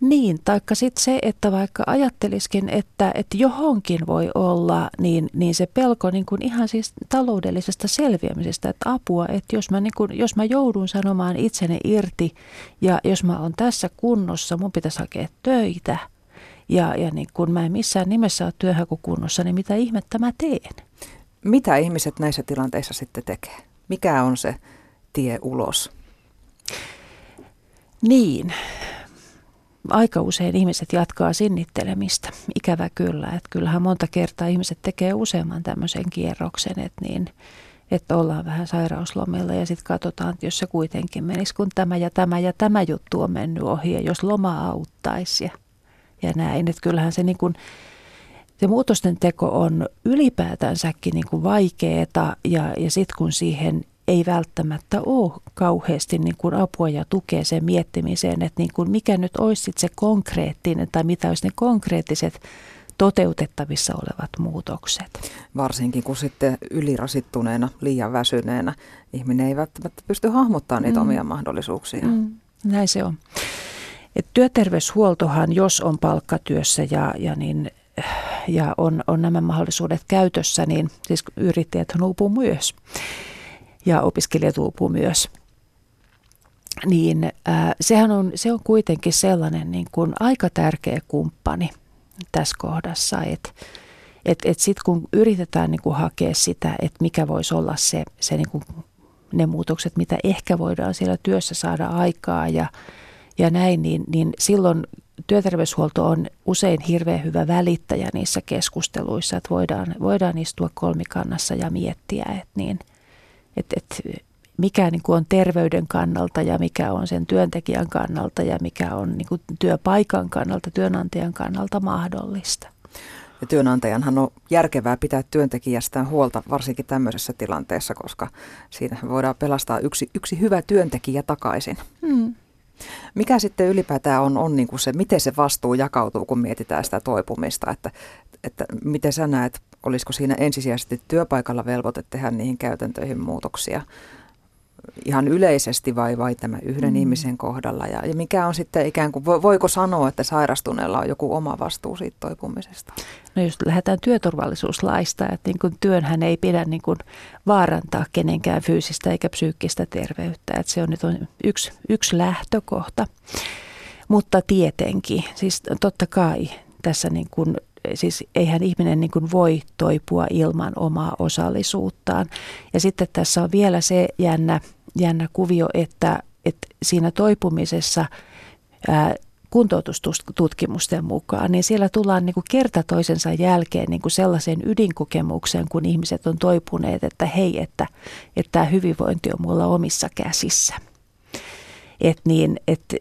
Niin, taikka sitten se, että vaikka ajatteliskin, että, että johonkin voi olla, niin, niin se pelko niin kuin ihan siis taloudellisesta selviämisestä, että apua, että jos mä, niin kuin, jos mä joudun sanomaan itseni irti ja jos mä oon tässä kunnossa, mun pitäisi hakea töitä ja, ja niin kun mä en missään nimessä ole työhakukunnossa, niin mitä ihmettä mä teen? Mitä ihmiset näissä tilanteissa sitten tekee? Mikä on se tie ulos? Niin, aika usein ihmiset jatkaa sinnittelemistä. Ikävä kyllä, että kyllähän monta kertaa ihmiset tekee useamman tämmöisen kierroksen, että, niin, että ollaan vähän sairauslomilla ja sitten katsotaan, että jos se kuitenkin menisi, kun tämä ja tämä ja tämä juttu on mennyt ohi ja jos loma auttaisi ja, ja näin. Että kyllähän se niin kuin, se muutosten teko on ylipäätänsäkin niin kuin vaikeaa ja, ja sitten kun siihen ei välttämättä ole kauheasti niin kuin apua ja tukea sen miettimiseen, että niin kuin mikä nyt olisi sit se konkreettinen tai mitä olisi ne konkreettiset toteutettavissa olevat muutokset. Varsinkin kun sitten ylirasittuneena, liian väsyneenä ihminen ei välttämättä pysty hahmottamaan niitä mm. omia mahdollisuuksia. Mm. Näin se on. Et työterveyshuoltohan, jos on palkkatyössä ja, ja niin ja on, on nämä mahdollisuudet käytössä, niin siis yrittäjät uupuu myös ja opiskelijat uupuu myös. Niin äh, sehän on, se on kuitenkin sellainen niin kuin aika tärkeä kumppani tässä kohdassa, että et, et sitten kun yritetään niin kuin hakea sitä, että mikä voisi olla se, se niin kuin ne muutokset, mitä ehkä voidaan siellä työssä saada aikaa ja, ja näin, niin, niin silloin työterveyshuolto on usein hirveän hyvä välittäjä niissä keskusteluissa, että voidaan, voidaan istua kolmikannassa ja miettiä, että, niin, että, että mikä niin kuin on terveyden kannalta ja mikä on sen työntekijän kannalta ja mikä on niin kuin työpaikan kannalta, työnantajan kannalta mahdollista. Ja työnantajanhan on järkevää pitää työntekijästään huolta, varsinkin tämmöisessä tilanteessa, koska siinä voidaan pelastaa yksi, yksi hyvä työntekijä takaisin. Hmm. Mikä sitten ylipäätään on, on niin kuin se, miten se vastuu jakautuu, kun mietitään sitä toipumista, että, että miten sä näet, olisiko siinä ensisijaisesti työpaikalla velvoite tehdä niihin käytäntöihin muutoksia ihan yleisesti vai, vai tämä yhden mm. ihmisen kohdalla? Ja, ja mikä on sitten ikään kuin, voiko sanoa, että sairastuneella on joku oma vastuu siitä toipumisesta? No jos lähdetään työturvallisuuslaista, että niin kuin työnhän ei pidä niin kuin vaarantaa kenenkään fyysistä eikä psyykkistä terveyttä. Että se on nyt on yksi, yksi lähtökohta. Mutta tietenkin, siis totta kai tässä niin kuin siis eihän ihminen niin kuin voi toipua ilman omaa osallisuuttaan. Ja sitten tässä on vielä se jännä, jännä kuvio, että, että siinä toipumisessa ää, kuntoutustutkimusten mukaan, niin siellä tullaan niin kuin kerta toisensa jälkeen niin kuin sellaiseen ydinkokemukseen, kun ihmiset on toipuneet, että hei, että, että tämä hyvinvointi on mulla omissa käsissä. Et niin, että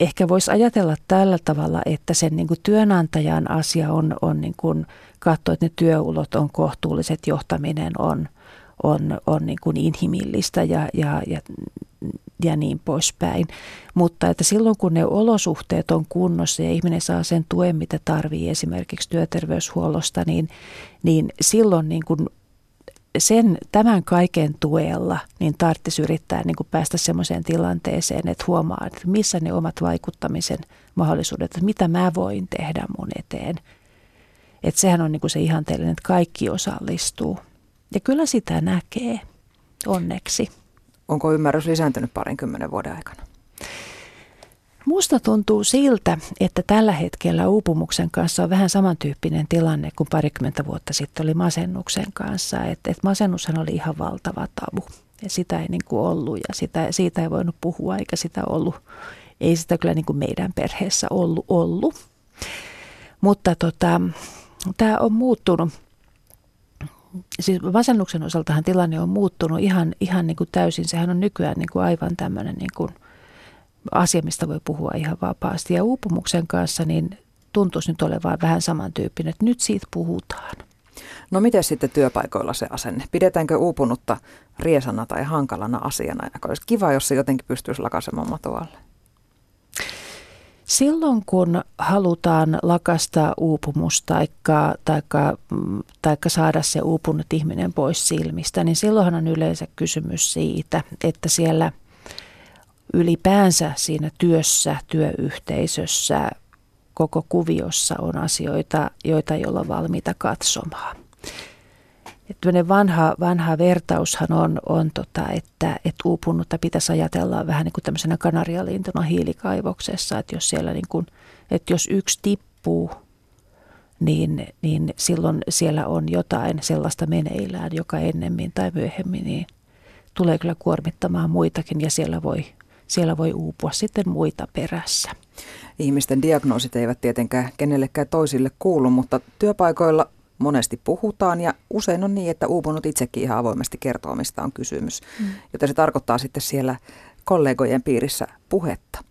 ehkä voisi ajatella tällä tavalla, että sen niin kuin työnantajan asia on, on niin kuin katsoa, että ne työulot on kohtuulliset, johtaminen on, on, on niin kuin inhimillistä ja, ja, ja, ja niin poispäin. Mutta että silloin kun ne olosuhteet on kunnossa ja ihminen saa sen tuen, mitä tarvii esimerkiksi työterveyshuollosta, niin, niin silloin niin kuin sen, tämän kaiken tuella niin tarvitsisi yrittää niin kuin päästä sellaiseen tilanteeseen, että huomaa, että missä ne omat vaikuttamisen mahdollisuudet, että mitä mä voin tehdä mun eteen. Että sehän on niin kuin se ihanteellinen, että kaikki osallistuu. Ja kyllä sitä näkee, onneksi. Onko ymmärrys lisääntynyt parinkymmenen vuoden aikana? Musta tuntuu siltä, että tällä hetkellä uupumuksen kanssa on vähän samantyyppinen tilanne kuin parikymmentä vuotta sitten oli masennuksen kanssa. Että et masennushan oli ihan valtava tabu ja sitä ei niin kuin ollut ja sitä, siitä ei voinut puhua eikä sitä ollut, ei sitä kyllä niin kuin meidän perheessä ollut ollut. Mutta tota, tämä on muuttunut. Siis masennuksen osaltahan tilanne on muuttunut ihan, ihan niin kuin täysin. Sehän on nykyään niin kuin aivan tämmöinen niin kuin – asia, mistä voi puhua ihan vapaasti. Ja uupumuksen kanssa niin tuntuisi nyt olevan vähän samantyyppinen, että nyt siitä puhutaan. No miten sitten työpaikoilla se asenne? Pidetäänkö uupunutta riesana tai hankalana asiana? Olisi kiva, jos se jotenkin pystyisi lakasemaan matoalle. Silloin kun halutaan lakastaa uupumus taikka, taikka, taikka saada se uupunut ihminen pois silmistä, niin silloinhan on yleensä kysymys siitä, että siellä – ylipäänsä siinä työssä, työyhteisössä, koko kuviossa on asioita, joita ei olla valmiita katsomaan. Että vanha, vanha vertaushan on, on tota, että, että uupunutta pitäisi ajatella vähän niin kuin tämmöisenä kanarialintuna hiilikaivoksessa, että jos siellä niin kuin, että jos yksi tippuu, niin, niin silloin siellä on jotain sellaista meneillään, joka ennemmin tai myöhemmin niin tulee kyllä kuormittamaan muitakin ja siellä voi siellä voi uupua sitten muita perässä. Ihmisten diagnoosit eivät tietenkään kenellekään toisille kuulu, mutta työpaikoilla monesti puhutaan ja usein on niin, että uupunut itsekin ihan avoimesti kertoo, mistä on kysymys. Mm. Joten se tarkoittaa sitten siellä kollegojen piirissä puhetta.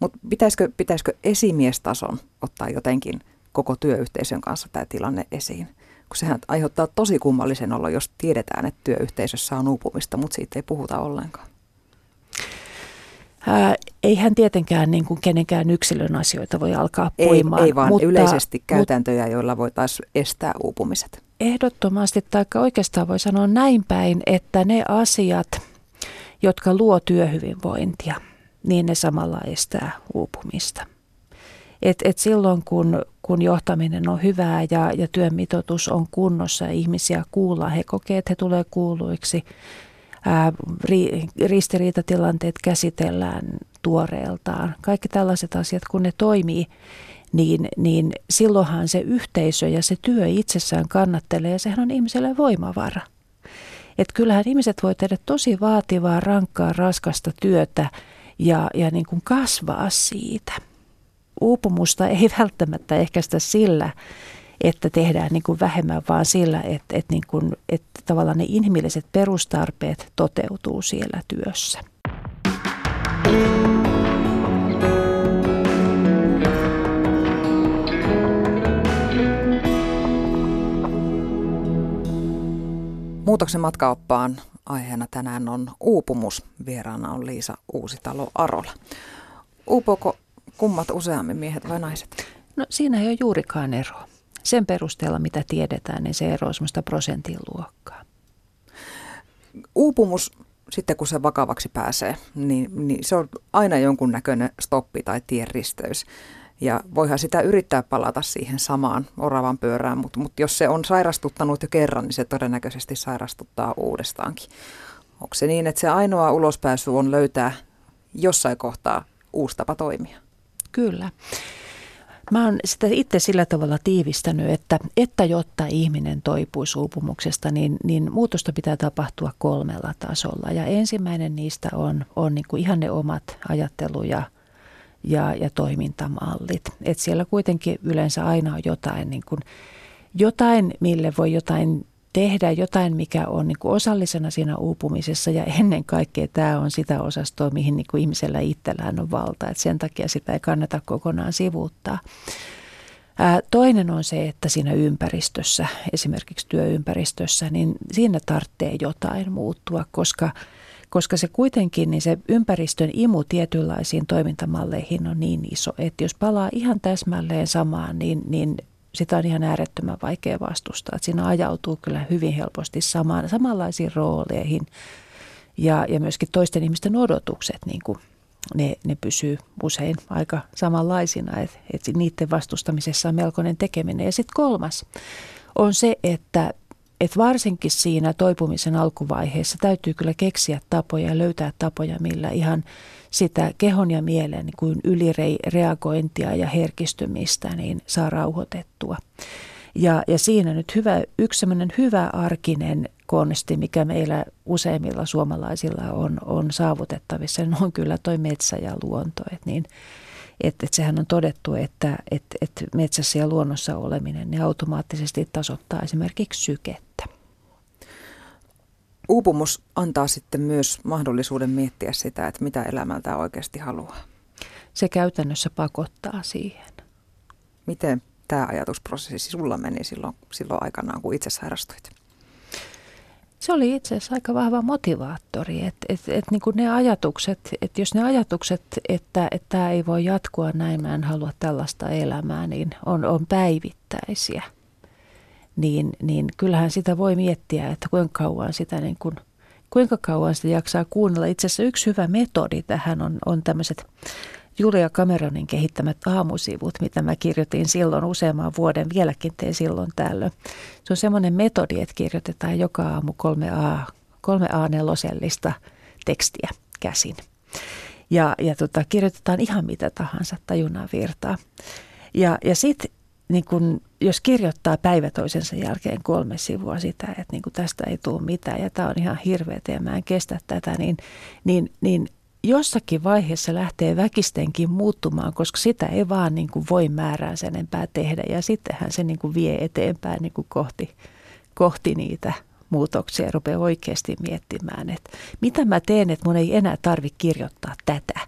Mutta pitäisikö, pitäisikö esimiestason ottaa jotenkin koko työyhteisön kanssa tämä tilanne esiin? Kun sehän aiheuttaa tosi kummallisen olo, jos tiedetään, että työyhteisössä on uupumista, mutta siitä ei puhuta ollenkaan. Ää, eihän tietenkään niin kuin kenenkään yksilön asioita voi alkaa puimaan. Ei, ei vaan mutta, yleisesti käytäntöjä, mutta, joilla voitaisiin estää uupumiset. Ehdottomasti, tai oikeastaan voi sanoa näin päin, että ne asiat, jotka luo työhyvinvointia, niin ne samalla estää uupumista. Et, et silloin kun, kun johtaminen on hyvää ja, ja työn mitoitus on kunnossa ja ihmisiä kuullaan, he kokee, että he tulee kuuluiksi, ri, ristiriitatilanteet käsitellään tuoreeltaan. Kaikki tällaiset asiat, kun ne toimii, niin, niin silloinhan se yhteisö ja se työ itsessään kannattelee ja sehän on ihmiselle voimavara. Et kyllähän ihmiset voi tehdä tosi vaativaa, rankkaa, raskasta työtä ja, ja niin kuin kasvaa siitä. uupumusta ei välttämättä ehkäistä sillä, että tehdään niin kuin vähemmän, vaan sillä, että, että, niin kuin, että tavallaan ne inhimilliset perustarpeet toteutuu siellä työssä. Muutoksen matkaoppaan aiheena tänään on uupumus. Vieraana on Liisa Uusitalo Arola. Uupuuko kummat useammin miehet vai naiset? No siinä ei ole juurikaan eroa. Sen perusteella, mitä tiedetään, niin se ero on semmoista prosentin luokkaa. Uupumus, sitten kun se vakavaksi pääsee, niin, niin se on aina jonkunnäköinen stoppi tai tienristeys. Ja voihan sitä yrittää palata siihen samaan oravan pyörään, mutta, mutta jos se on sairastuttanut jo kerran, niin se todennäköisesti sairastuttaa uudestaankin. Onko se niin, että se ainoa ulospääsy on löytää jossain kohtaa uusi tapa toimia? Kyllä. Mä oon sitä itse sillä tavalla tiivistänyt, että, että jotta ihminen toipuisi uupumuksesta, niin, niin muutosta pitää tapahtua kolmella tasolla. Ja ensimmäinen niistä on, on niin kuin ihan ne omat ajattelu- ja ja, ja toimintamallit. Et siellä kuitenkin yleensä aina on jotain, niin kuin, jotain, mille voi jotain tehdä, jotain, mikä on niin kuin osallisena siinä uupumisessa ja ennen kaikkea tämä on sitä osastoa, mihin niin kuin ihmisellä itsellään on valta. Et sen takia sitä ei kannata kokonaan sivuuttaa. Ää, toinen on se, että siinä ympäristössä, esimerkiksi työympäristössä, niin siinä tarvitsee jotain muuttua, koska – koska se kuitenkin, niin se ympäristön imu tietynlaisiin toimintamalleihin on niin iso, että jos palaa ihan täsmälleen samaan, niin, niin sitä on ihan äärettömän vaikea vastustaa. Että siinä ajautuu kyllä hyvin helposti samaan, samanlaisiin rooleihin ja, ja myöskin toisten ihmisten odotukset, niin kuin ne, ne pysyy usein aika samanlaisina, että, että niiden vastustamisessa on melkoinen tekeminen. Ja sitten kolmas on se, että et varsinkin siinä toipumisen alkuvaiheessa täytyy kyllä keksiä tapoja ja löytää tapoja, millä ihan sitä kehon ja mielen kuin ylireagointia ja herkistymistä niin saa rauhoitettua. Ja, ja siinä nyt hyvä, yksi hyvä arkinen konsti, mikä meillä useimmilla suomalaisilla on, on saavutettavissa, niin on kyllä toi metsä ja luonto. Et niin, että et sehän on todettu, että et, et metsässä ja luonnossa oleminen ne automaattisesti tasoittaa esimerkiksi sykettä. Uupumus antaa sitten myös mahdollisuuden miettiä sitä, että mitä elämältä oikeasti haluaa. Se käytännössä pakottaa siihen. Miten tämä ajatusprosessi sulla meni silloin, silloin aikanaan, kun itse sairastuit? Se oli itse asiassa aika vahva motivaattori, että et, et, niin ne ajatukset, että jos ne ajatukset, että tämä ei voi jatkua näin, mä en halua tällaista elämää, niin on, on päivittäisiä, niin, niin kyllähän sitä voi miettiä, että kuinka kauan sitä niin kuin, kuinka kauan sitä jaksaa kuunnella. Itse asiassa yksi hyvä metodi tähän on, on tämmöiset Julia Cameronin kehittämät aamusivut, mitä mä kirjoitin silloin useamman vuoden, vieläkin teen silloin tällöin. Se on semmoinen metodi, että kirjoitetaan joka aamu kolme A, kolme a nelosellista tekstiä käsin. Ja, ja tota, kirjoitetaan ihan mitä tahansa tajunnan virtaa. Ja, ja sitten niin kun, jos kirjoittaa päivä toisensa jälkeen kolme sivua sitä, että niin tästä ei tule mitään ja tämä on ihan hirveätä ja mä en kestä tätä, niin, niin, niin jossakin vaiheessa lähtee väkistenkin muuttumaan, koska sitä ei vaan niin kuin voi määrää sen enempää tehdä. Ja sittenhän se niin kuin vie eteenpäin niin kuin kohti, kohti niitä muutoksia ja rupeaa oikeasti miettimään, että mitä mä teen, että mun ei enää tarvitse kirjoittaa tätä.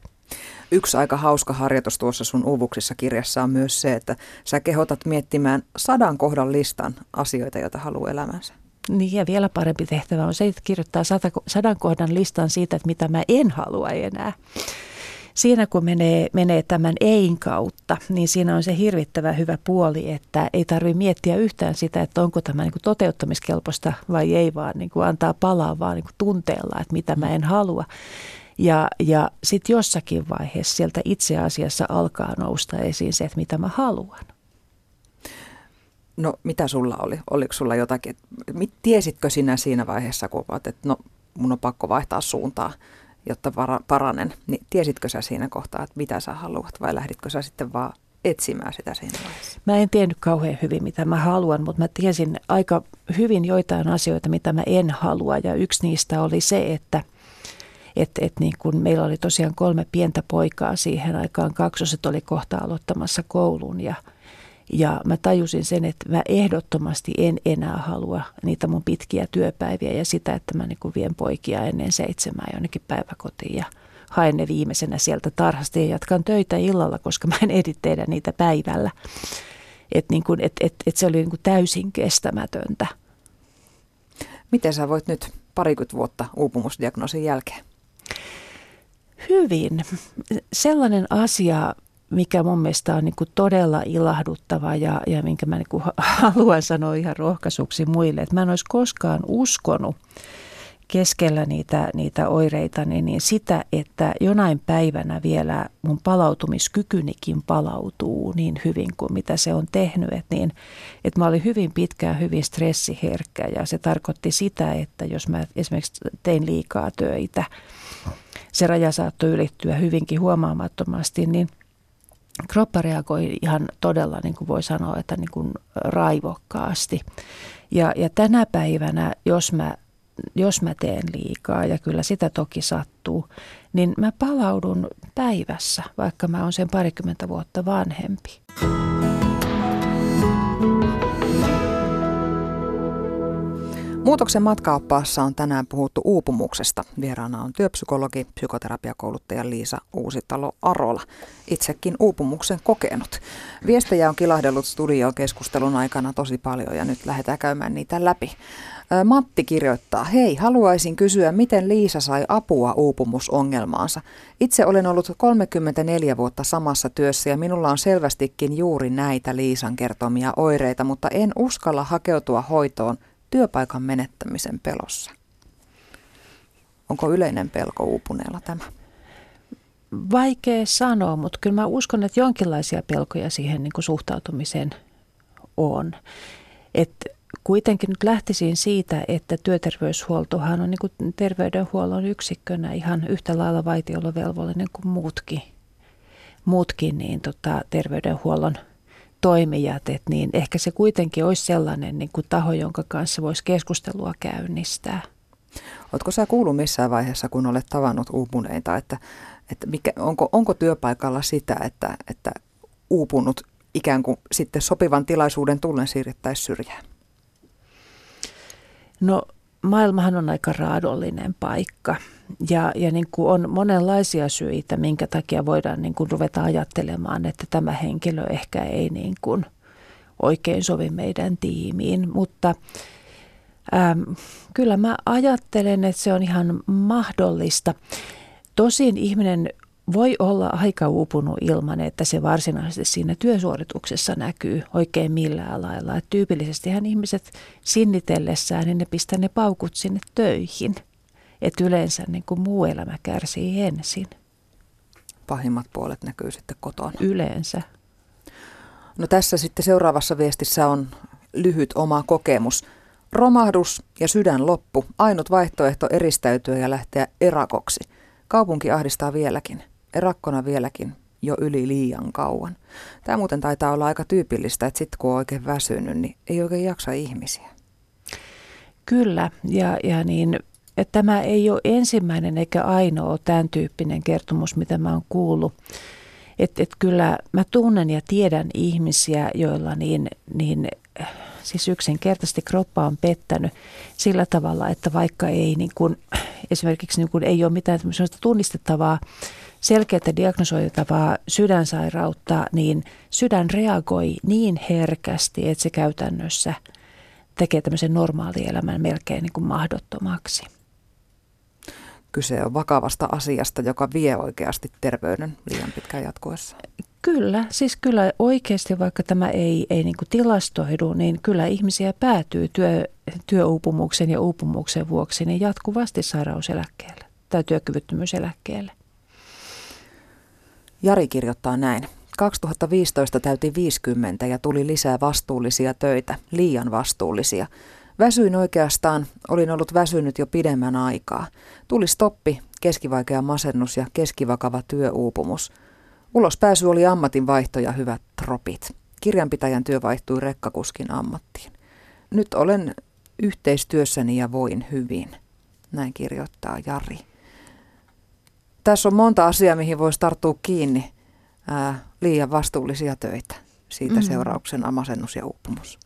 Yksi aika hauska harjoitus tuossa sun uvuksissa kirjassa on myös se, että sä kehotat miettimään sadan kohdan listan asioita, joita haluaa elämänsä. Niin ja vielä parempi tehtävä on se, että kirjoittaa sata, sadan kohdan listan siitä, että mitä mä en halua enää. Siinä kun menee, menee tämän ein kautta, niin siinä on se hirvittävä hyvä puoli, että ei tarvitse miettiä yhtään sitä, että onko tämä niin kuin toteuttamiskelpoista vai ei, vaan niin kuin antaa palaa vaan niin kuin tunteella, että mitä mä en halua. Ja, ja sitten jossakin vaiheessa sieltä itse asiassa alkaa nousta esiin se, että mitä mä haluan. No mitä sulla oli? Oliko sulla jotakin, tiesitkö sinä siinä vaiheessa, kun olet, että no mun on pakko vaihtaa suuntaa, jotta paranen, niin tiesitkö sä siinä kohtaa, että mitä sä haluat vai lähditkö sä sitten vaan etsimään sitä siinä vaiheessa? Mä en tiennyt kauhean hyvin, mitä mä haluan, mutta mä tiesin aika hyvin joitain asioita, mitä mä en halua ja yksi niistä oli se, että – Et, et niin kun meillä oli tosiaan kolme pientä poikaa siihen aikaan, kaksoset oli kohta aloittamassa koulun ja, ja mä tajusin sen, että mä ehdottomasti en enää halua niitä mun pitkiä työpäiviä ja sitä, että mä niin vien poikia ennen seitsemää jonnekin päiväkotiin ja haen ne viimeisenä sieltä tarhasta ja jatkan töitä illalla, koska mä en ehdi tehdä niitä päivällä. Että niin et, et, et se oli niin kuin täysin kestämätöntä. Miten sä voit nyt parikymmentä vuotta uupumusdiagnoosin jälkeen? Hyvin. Sellainen asia, mikä mun mielestä on niin kuin todella ilahduttava ja, ja minkä mä niin kuin haluan sanoa ihan rohkaisuksi muille, että mä en olisi koskaan uskonut, keskellä niitä, niitä oireita, niin, sitä, että jonain päivänä vielä mun palautumiskykynikin palautuu niin hyvin kuin mitä se on tehnyt. Että niin, että mä olin hyvin pitkään hyvin stressiherkkä ja se tarkoitti sitä, että jos mä esimerkiksi tein liikaa töitä, se raja saattoi ylittyä hyvinkin huomaamattomasti, niin kroppa reagoi ihan todella, niin kuin voi sanoa, että niin kuin raivokkaasti. Ja, ja tänä päivänä, jos mä jos mä teen liikaa, ja kyllä sitä toki sattuu, niin mä palaudun päivässä, vaikka mä oon sen parikymmentä vuotta vanhempi. Muutoksen matkaoppaassa on tänään puhuttu uupumuksesta. Vieraana on työpsykologi, psykoterapiakouluttaja Liisa Uusitalo-Arola, itsekin uupumuksen kokenut. Viestejä on kilahdellut studioon keskustelun aikana tosi paljon ja nyt lähdetään käymään niitä läpi. Matti kirjoittaa, hei, haluaisin kysyä, miten Liisa sai apua uupumusongelmaansa. Itse olen ollut 34 vuotta samassa työssä ja minulla on selvästikin juuri näitä Liisan kertomia oireita, mutta en uskalla hakeutua hoitoon työpaikan menettämisen pelossa. Onko yleinen pelko uupuneella tämä? Vaikea sanoa, mutta kyllä mä uskon, että jonkinlaisia pelkoja siihen niin kuin suhtautumiseen on. Että kuitenkin nyt lähtisin siitä, että työterveyshuoltohan on niin kuin terveydenhuollon yksikkönä ihan yhtä lailla vaitiolovelvollinen kuin muutkin, muutkin niin tota, terveydenhuollon toimijat, että niin ehkä se kuitenkin olisi sellainen niin kuin taho, jonka kanssa voisi keskustelua käynnistää. Oletko sä kuullut missään vaiheessa, kun olet tavannut uupuneita, että, että mikä, onko, onko työpaikalla sitä, että, että uupunut ikään kuin sitten sopivan tilaisuuden tullen siirrettäisiin syrjään? No maailmahan on aika raadollinen paikka ja, ja niin kuin on monenlaisia syitä, minkä takia voidaan niin kuin ruveta ajattelemaan, että tämä henkilö ehkä ei niin kuin oikein sovi meidän tiimiin, mutta äm, kyllä mä ajattelen, että se on ihan mahdollista. Tosin ihminen voi olla aika uupunut ilman, että se varsinaisesti siinä työsuorituksessa näkyy oikein millään lailla. Et tyypillisestihän ihmiset sinnitellessään, niin ne pistää ne paukut sinne töihin. Että yleensä niin kuin muu elämä kärsii ensin. Pahimmat puolet näkyy sitten kotona. Yleensä. No tässä sitten seuraavassa viestissä on lyhyt oma kokemus. Romahdus ja sydän loppu. Ainut vaihtoehto eristäytyä ja lähteä erakoksi. Kaupunki ahdistaa vieläkin rakkona vieläkin jo yli liian kauan. Tämä muuten taitaa olla aika tyypillistä, että sitten kun on oikein väsynyt, niin ei oikein jaksa ihmisiä. Kyllä, ja, ja niin, että tämä ei ole ensimmäinen eikä ainoa tämän tyyppinen kertomus, mitä mä oon kuullut. Että et kyllä mä tunnen ja tiedän ihmisiä, joilla niin, niin siis yksinkertaisesti kroppa on pettänyt sillä tavalla, että vaikka ei niin kuin, esimerkiksi niin kuin ei ole mitään tunnistettavaa selkeää diagnosoitavaa sydänsairautta, niin sydän reagoi niin herkästi, että se käytännössä tekee tämmöisen normaalielämän melkein niin kuin mahdottomaksi. Kyse on vakavasta asiasta, joka vie oikeasti terveyden liian pitkään jatkuessa. Kyllä, siis kyllä oikeasti, vaikka tämä ei, ei niin kuin tilastoidu, niin kyllä ihmisiä päätyy työ, työuupumuksen ja uupumuksen vuoksi niin jatkuvasti sairauseläkkeelle tai työkyvyttömyyseläkkeelle. Jari kirjoittaa näin. 2015 täytin 50 ja tuli lisää vastuullisia töitä, liian vastuullisia. Väsyin oikeastaan, olin ollut väsynyt jo pidemmän aikaa. Tuli stoppi, keskivaikea masennus ja keskivakava työuupumus. Ulospääsy oli ammatinvaihto ja hyvät tropit. Kirjanpitäjän työ vaihtui rekkakuskin ammattiin. Nyt olen yhteistyössäni ja voin hyvin. Näin kirjoittaa Jari. Tässä on monta asiaa, mihin voisi tarttua kiinni. Ää, liian vastuullisia töitä. Siitä mm. seurauksena masennus ja uupumus.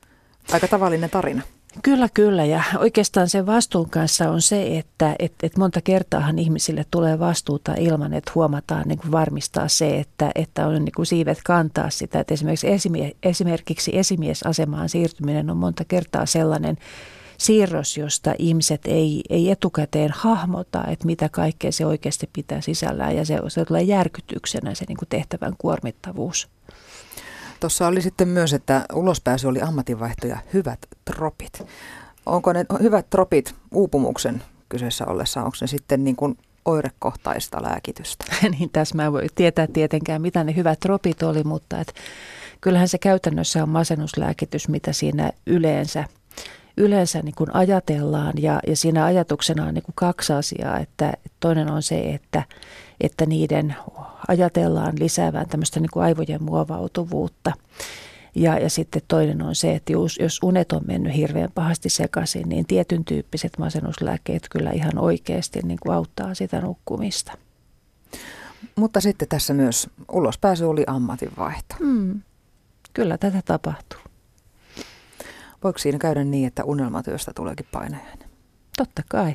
Aika tavallinen tarina. Kyllä, kyllä. Ja oikeastaan se vastuun kanssa on se, että et, et monta kertaahan ihmisille tulee vastuuta ilman, että huomataan niin kuin varmistaa se, että, että on niin kuin siivet kantaa sitä. Että esimerkiksi, esimie, esimerkiksi esimiesasemaan siirtyminen on monta kertaa sellainen siirros, josta ihmiset ei, ei etukäteen hahmota, että mitä kaikkea se oikeasti pitää sisällään. Ja se, se tulee järkytyksenä se niin kuin tehtävän kuormittavuus. Tuossa oli sitten myös, että ulospääsy oli ammatinvaihto ja hyvät tropit. Onko ne hyvät tropit uupumuksen kyseessä ollessa, onko ne sitten niin kuin oirekohtaista lääkitystä? niin tässä mä voi tietää tietenkään, mitä ne hyvät tropit oli, mutta et kyllähän se käytännössä on masennuslääkitys, mitä siinä yleensä yleensä niin kuin ajatellaan ja, ja siinä ajatuksena on niin kuin kaksi asiaa, että toinen on se, että, että niiden ajatellaan lisäävän tämmöistä niin kuin aivojen muovautuvuutta. Ja, ja sitten toinen on se, että jos, jos unet on mennyt hirveän pahasti sekaisin, niin tietyn tyyppiset masennuslääkkeet kyllä ihan oikeasti niin kuin auttaa sitä nukkumista. Mutta sitten tässä myös ulospääsy oli ammatinvaihto. Mm, kyllä tätä tapahtuu. Voiko siinä käydä niin, että unelmatyöstä tuleekin painajainen? Totta kai.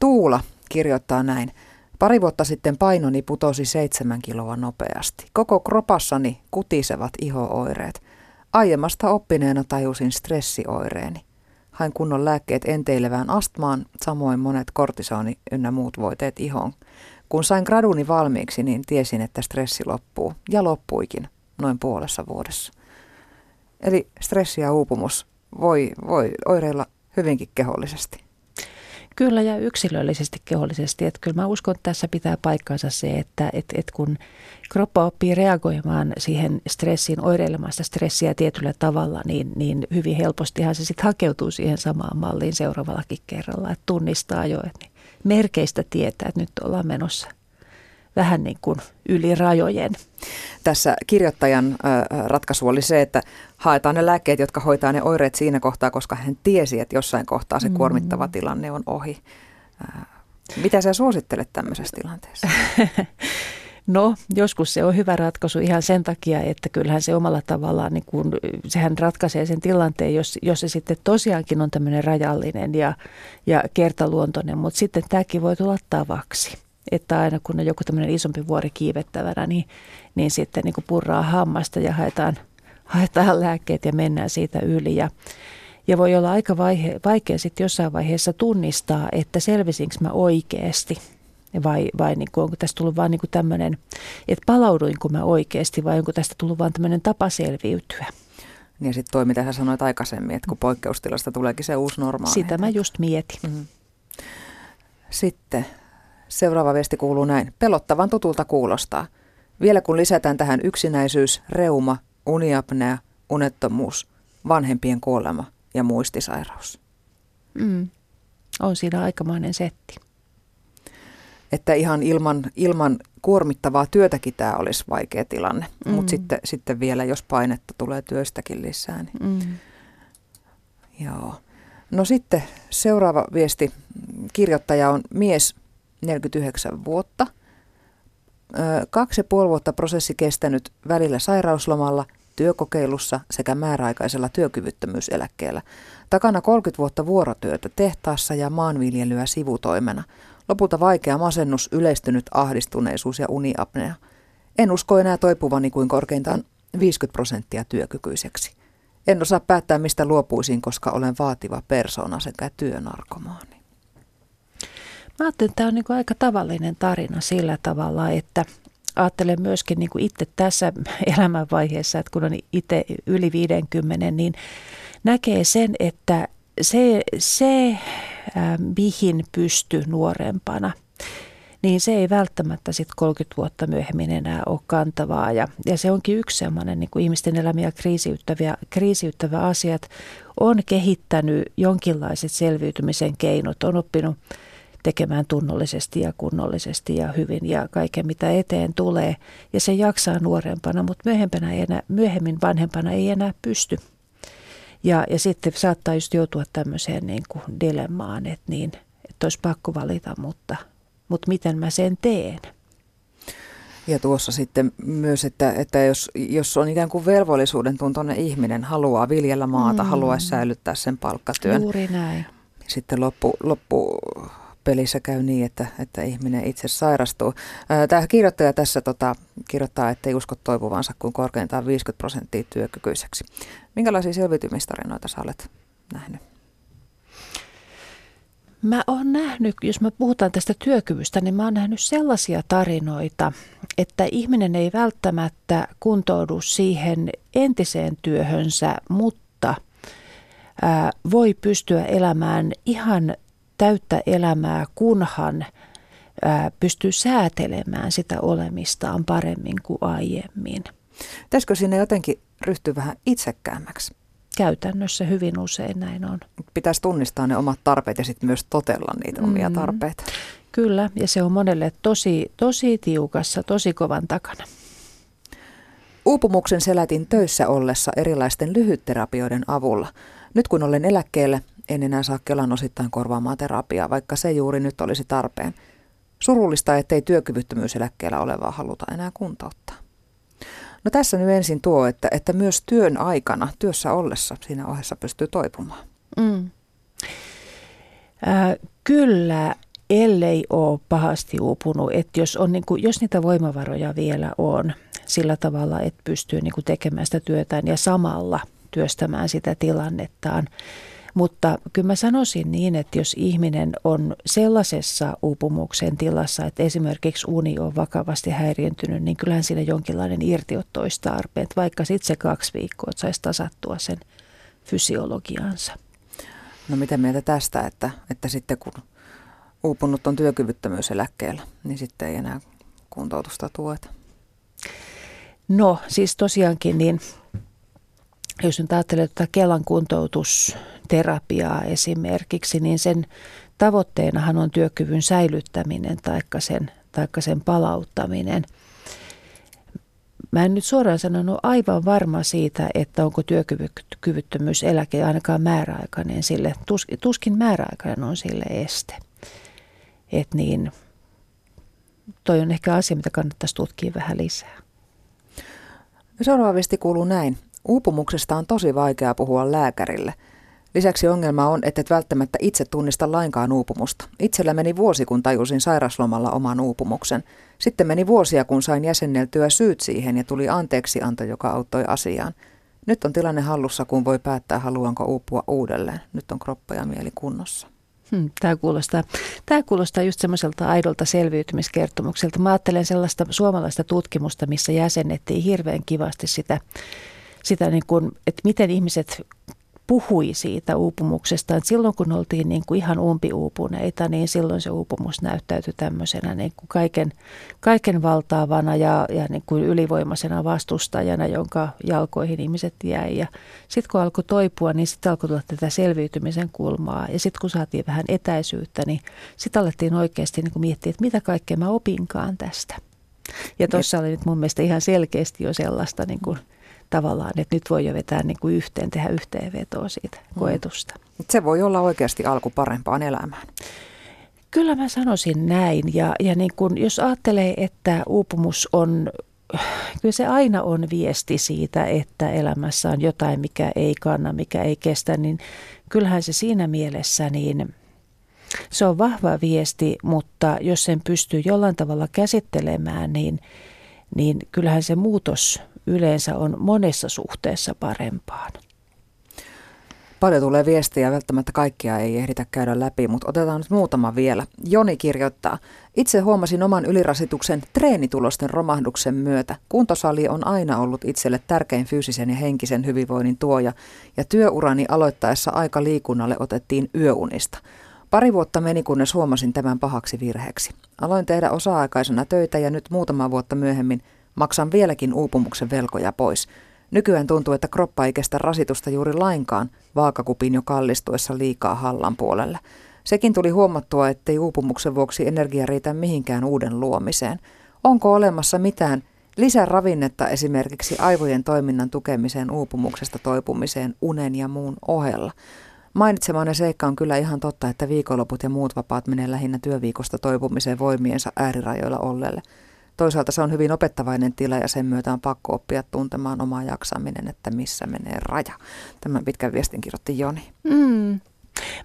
Tuula kirjoittaa näin. Pari vuotta sitten painoni putosi seitsemän kiloa nopeasti. Koko kropassani kutisevat ihooireet. Aiemmasta oppineena tajusin stressioireeni. Hain kunnon lääkkeet enteilevään astmaan, samoin monet kortisoni ynnä muut voiteet ihoon. Kun sain graduni valmiiksi, niin tiesin, että stressi loppuu. Ja loppuikin, noin puolessa vuodessa. Eli stressi ja uupumus voi, voi oireilla hyvinkin kehollisesti. Kyllä ja yksilöllisesti kehollisesti. Että kyllä mä uskon, että tässä pitää paikkansa se, että et, et kun kroppa oppii reagoimaan siihen stressiin, oireilemaan sitä stressiä tietyllä tavalla, niin, niin hyvin helpostihan se sitten hakeutuu siihen samaan malliin seuraavallakin kerralla. Että tunnistaa jo, että merkeistä tietää, että nyt ollaan menossa vähän niin kuin yli rajojen. Tässä kirjoittajan ratkaisu oli se, että haetaan ne lääkkeet, jotka hoitaa ne oireet siinä kohtaa, koska hän tiesi, että jossain kohtaa se mm. kuormittava tilanne on ohi. Mitä sä suosittelet tämmöisessä tilanteessa? No, joskus se on hyvä ratkaisu ihan sen takia, että kyllähän se omalla tavallaan, niin kun, sehän ratkaisee sen tilanteen, jos, jos se sitten tosiaankin on tämmöinen rajallinen ja, ja kertaluontoinen, mutta sitten tämäkin voi tulla tavaksi että aina kun on joku tämmöinen isompi vuori kiivettävänä, niin, niin sitten niin kuin purraa hammasta ja haetaan, haetaan lääkkeet ja mennään siitä yli. Ja, ja voi olla aika vaihe, vaikea sitten jossain vaiheessa tunnistaa, että selvisinkö mä oikeasti vai, vai niin kuin, onko tästä tullut vaan niin tämmöinen, että palauduinko mä oikeasti vai onko tästä tullut vaan tämmöinen tapa selviytyä. Niin ja sitten toi, mitä sä sanoit aikaisemmin, että kun poikkeustilasta tuleekin se uusi normaali. Sitä mä just mietin. Mm-hmm. Sitten Seuraava viesti kuuluu näin. Pelottavan tutulta kuulostaa. Vielä kun lisätään tähän yksinäisyys, reuma, uniapnea, unettomuus, vanhempien kuolema ja muistisairaus. Mm. On siinä aikamoinen setti. Että ihan ilman, ilman kuormittavaa työtäkin tämä olisi vaikea tilanne. Mm. Mutta sitten, sitten vielä, jos painetta tulee työstäkin lisää. Niin... Mm. Joo. No sitten seuraava viesti. Kirjoittaja on mies 49 vuotta. Kaksi ja puoli vuotta prosessi kestänyt välillä sairauslomalla, työkokeilussa sekä määräaikaisella työkyvyttömyyseläkkeellä. Takana 30 vuotta vuorotyötä tehtaassa ja maanviljelyä sivutoimena. Lopulta vaikea masennus, yleistynyt ahdistuneisuus ja uniapnea. En usko enää toipuvani kuin korkeintaan 50 prosenttia työkykyiseksi. En osaa päättää, mistä luopuisin, koska olen vaativa persona sekä työnarkomaani. Mä ajattelin, että tämä on niin aika tavallinen tarina sillä tavalla, että ajattelen myöskin niin kuin itse tässä elämänvaiheessa, että kun on itse yli 50, niin näkee sen, että se, se mihin pysty nuorempana, niin se ei välttämättä sitten 30 vuotta myöhemmin enää ole kantavaa. Ja, ja se onkin yksi sellainen niin kuin ihmisten elämiä kriisiyttäviä, kriisiyttävä asiat on kehittänyt jonkinlaiset selviytymisen keinot, on oppinut tekemään tunnollisesti ja kunnollisesti ja hyvin ja kaiken mitä eteen tulee. Ja se jaksaa nuorempana, mutta myöhempänä ei enää, myöhemmin vanhempana ei enää pysty. Ja, ja sitten saattaa just joutua tämmöiseen niin kuin dilemmaan, että niin, että olisi pakko valita, mutta, mutta miten mä sen teen. Ja tuossa sitten myös, että, että jos, jos on ikään kuin velvollisuuden tuntoinen ihminen, haluaa viljellä maata, mm. haluaisi säilyttää sen palkkatyön. Juuri näin. Sitten loppu, loppu pelissä käy niin, että, että ihminen itse sairastuu. Tämä kirjoittaja tässä tota, kirjoittaa, että ei usko toipuvansa kuin korkeintaan 50 prosenttia työkykyiseksi. Minkälaisia selviytymistarinoita sä olet nähnyt? Mä oon nähnyt, jos me puhutaan tästä työkyvystä, niin mä oon nähnyt sellaisia tarinoita, että ihminen ei välttämättä kuntoudu siihen entiseen työhönsä, mutta voi pystyä elämään ihan täyttä elämää, kunhan ää, pystyy säätelemään sitä olemistaan paremmin kuin aiemmin. Pitäisikö sinne jotenkin ryhtyä vähän itsekäämmäksi? Käytännössä hyvin usein näin on. Pitäisi tunnistaa ne omat tarpeet ja sitten myös totella niitä omia mm. tarpeita. Kyllä, ja se on monelle tosi, tosi tiukassa, tosi kovan takana. Uupumuksen selätin töissä ollessa erilaisten lyhytterapioiden avulla. Nyt kun olen eläkkeellä, en enää saa Kelan osittain korvaamaan terapiaa, vaikka se juuri nyt olisi tarpeen. Surullista, ettei työkyvyttömyyseläkkeellä olevaa haluta enää kuntouttaa. No tässä nyt ensin tuo, että, että myös työn aikana, työssä ollessa siinä ohessa pystyy toipumaan. Mm. Äh, kyllä, ellei ole pahasti uupunut, että jos, on, niin kuin, jos niitä voimavaroja vielä on sillä tavalla, että pystyy niin kuin tekemään sitä työtään ja samalla työstämään sitä tilannettaan, mutta kyllä mä sanoisin niin, että jos ihminen on sellaisessa uupumuksen tilassa, että esimerkiksi uni on vakavasti häiriintynyt, niin kyllähän siinä jonkinlainen irtiotto olisi tarpeen, vaikka sitten se kaksi viikkoa, että saisi tasattua sen fysiologiansa. No mitä mieltä tästä, että, että sitten kun uupunut on työkyvyttömyyseläkkeellä, niin sitten ei enää kuntoutusta tueta? No siis tosiaankin niin jos nyt ajattelee että Kelan kuntoutusterapiaa esimerkiksi, niin sen tavoitteenahan on työkyvyn säilyttäminen tai sen, taikka sen palauttaminen. Mä en nyt suoraan sanonut aivan varma siitä, että onko työkyvyttömyyseläke ainakaan määräaikainen sille, tuskin määräaikainen on sille este. Et niin, toi on ehkä asia, mitä kannattaisi tutkia vähän lisää. Seuraava viesti kuuluu näin. Uupumuksesta on tosi vaikea puhua lääkärille. Lisäksi ongelma on, että et välttämättä itse tunnista lainkaan uupumusta. Itsellä meni vuosi, kun tajusin sairaslomalla oman uupumuksen. Sitten meni vuosia, kun sain jäsenneltyä syyt siihen ja tuli anteeksianto, joka auttoi asiaan. Nyt on tilanne hallussa, kun voi päättää, haluanko uupua uudelleen. Nyt on kroppa ja mieli kunnossa. Hmm, tämä kuulostaa, tämä kuulostaa just semmoiselta aidolta selviytymiskertomukselta. Mä ajattelen sellaista suomalaista tutkimusta, missä jäsennettiin hirveän kivasti sitä sitä, niin kuin, että miten ihmiset puhui siitä uupumuksesta. Että silloin kun oltiin niin kuin ihan umpiuupuneita, niin silloin se uupumus näyttäytyi tämmöisenä niin kuin kaiken, kaiken valtaavana ja, ja niin kuin ylivoimaisena vastustajana, jonka jalkoihin ihmiset jäi. Ja sitten kun alkoi toipua, niin sitten alkoi tulla tätä selviytymisen kulmaa. Ja sitten kun saatiin vähän etäisyyttä, niin sitten alettiin oikeasti niin kuin miettiä, että mitä kaikkea mä opinkaan tästä. Ja tuossa oli nyt mun mielestä ihan selkeästi jo sellaista niin kuin – tavallaan, että nyt voi jo vetää niin kuin yhteen, tehdä yhteenvetoa siitä mm. koetusta. Se voi olla oikeasti alku parempaan elämään. Kyllä mä sanoisin näin. Ja, ja niin kun, jos ajattelee, että uupumus on, kyllä se aina on viesti siitä, että elämässä on jotain, mikä ei kanna, mikä ei kestä, niin kyllähän se siinä mielessä niin se on vahva viesti, mutta jos sen pystyy jollain tavalla käsittelemään, niin, niin kyllähän se muutos yleensä on monessa suhteessa parempaan. Paljon tulee viestiä, välttämättä kaikkia ei ehditä käydä läpi, mutta otetaan nyt muutama vielä. Joni kirjoittaa, itse huomasin oman ylirasituksen treenitulosten romahduksen myötä. Kuntosali on aina ollut itselle tärkein fyysisen ja henkisen hyvinvoinnin tuoja, ja työurani aloittaessa aika liikunnalle otettiin yöunista. Pari vuotta meni, kunnes huomasin tämän pahaksi virheeksi. Aloin tehdä osa-aikaisena töitä ja nyt muutama vuotta myöhemmin – Maksan vieläkin uupumuksen velkoja pois. Nykyään tuntuu, että kroppa ei kestä rasitusta juuri lainkaan vaakakupin jo kallistuessa liikaa hallan puolelle. Sekin tuli huomattua, ettei uupumuksen vuoksi energia riitä mihinkään uuden luomiseen. Onko olemassa mitään lisäravinnetta esimerkiksi aivojen toiminnan tukemiseen uupumuksesta toipumiseen unen ja muun ohella? Mainitsemaan seikka on kyllä ihan totta, että viikonloput ja muut vapaat menee lähinnä työviikosta toipumiseen voimiensa äärirajoilla olleelle. Toisaalta se on hyvin opettavainen tila ja sen myötä on pakko oppia tuntemaan omaa jaksaminen, että missä menee raja. Tämän pitkän viestin kirjoitti Joni. Mm.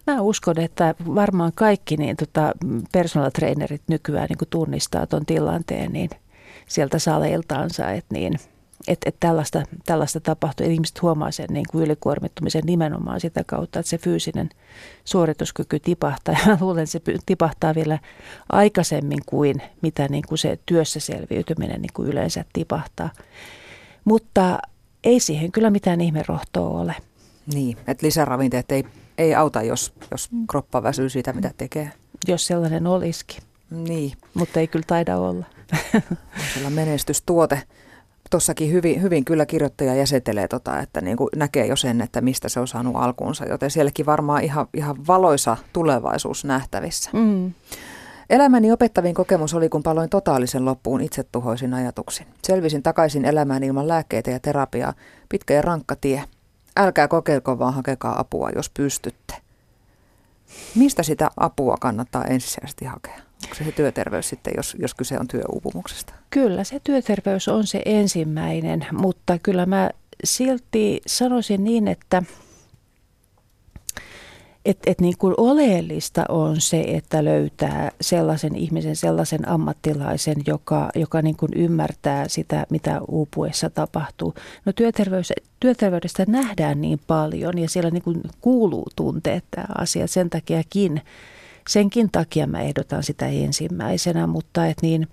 Mä uskon, että varmaan kaikki niin, tota, personal trainerit nykyään niin tunnistaa tuon tilanteen niin sieltä saleiltaansa, että niin, et, et tällaista, tällaista tapahtuu. Että ihmiset huomaa sen niin kuin ylikuormittumisen nimenomaan sitä kautta, että se fyysinen suorituskyky tipahtaa. Ja luulen, että se tipahtaa vielä aikaisemmin kuin mitä niin kuin se työssä selviytyminen niin kuin yleensä tipahtaa. Mutta ei siihen kyllä mitään ihmerohtoa ole. Niin, että lisäravinteet ei ei auta, jos, jos kroppa väsyy siitä, mitä tekee. Jos sellainen olisikin. Niin. Mutta ei kyllä taida olla. Sillä menestystuote. Tuossakin hyvin, hyvin kyllä kirjoittaja jäsentelee, tota, että niin kuin näkee jo sen, että mistä se on saanut alkuunsa. Joten sielläkin varmaan ihan, ihan valoisa tulevaisuus nähtävissä. Mm. Elämäni opettavin kokemus oli, kun paloin totaalisen loppuun itsetuhoisin ajatuksin. Selvisin takaisin elämään ilman lääkkeitä ja terapiaa. Pitkä ja rankka tie. Älkää kokeilko, vaan hakekaa apua, jos pystytte. Mistä sitä apua kannattaa ensisijaisesti hakea? Onko se, se työterveys sitten, jos, jos kyse on työuupumuksesta? Kyllä se työterveys on se ensimmäinen, mutta kyllä mä silti sanoisin niin, että – et, et niin kuin oleellista on se, että löytää sellaisen ihmisen, sellaisen ammattilaisen, joka, joka niin kuin ymmärtää sitä, mitä uupuessa tapahtuu. No työterveys, työterveydestä nähdään niin paljon ja siellä niin kuin kuuluu tunteet tämä asia. Sen takiakin, senkin takia mä ehdotan sitä ensimmäisenä, mutta, et niin,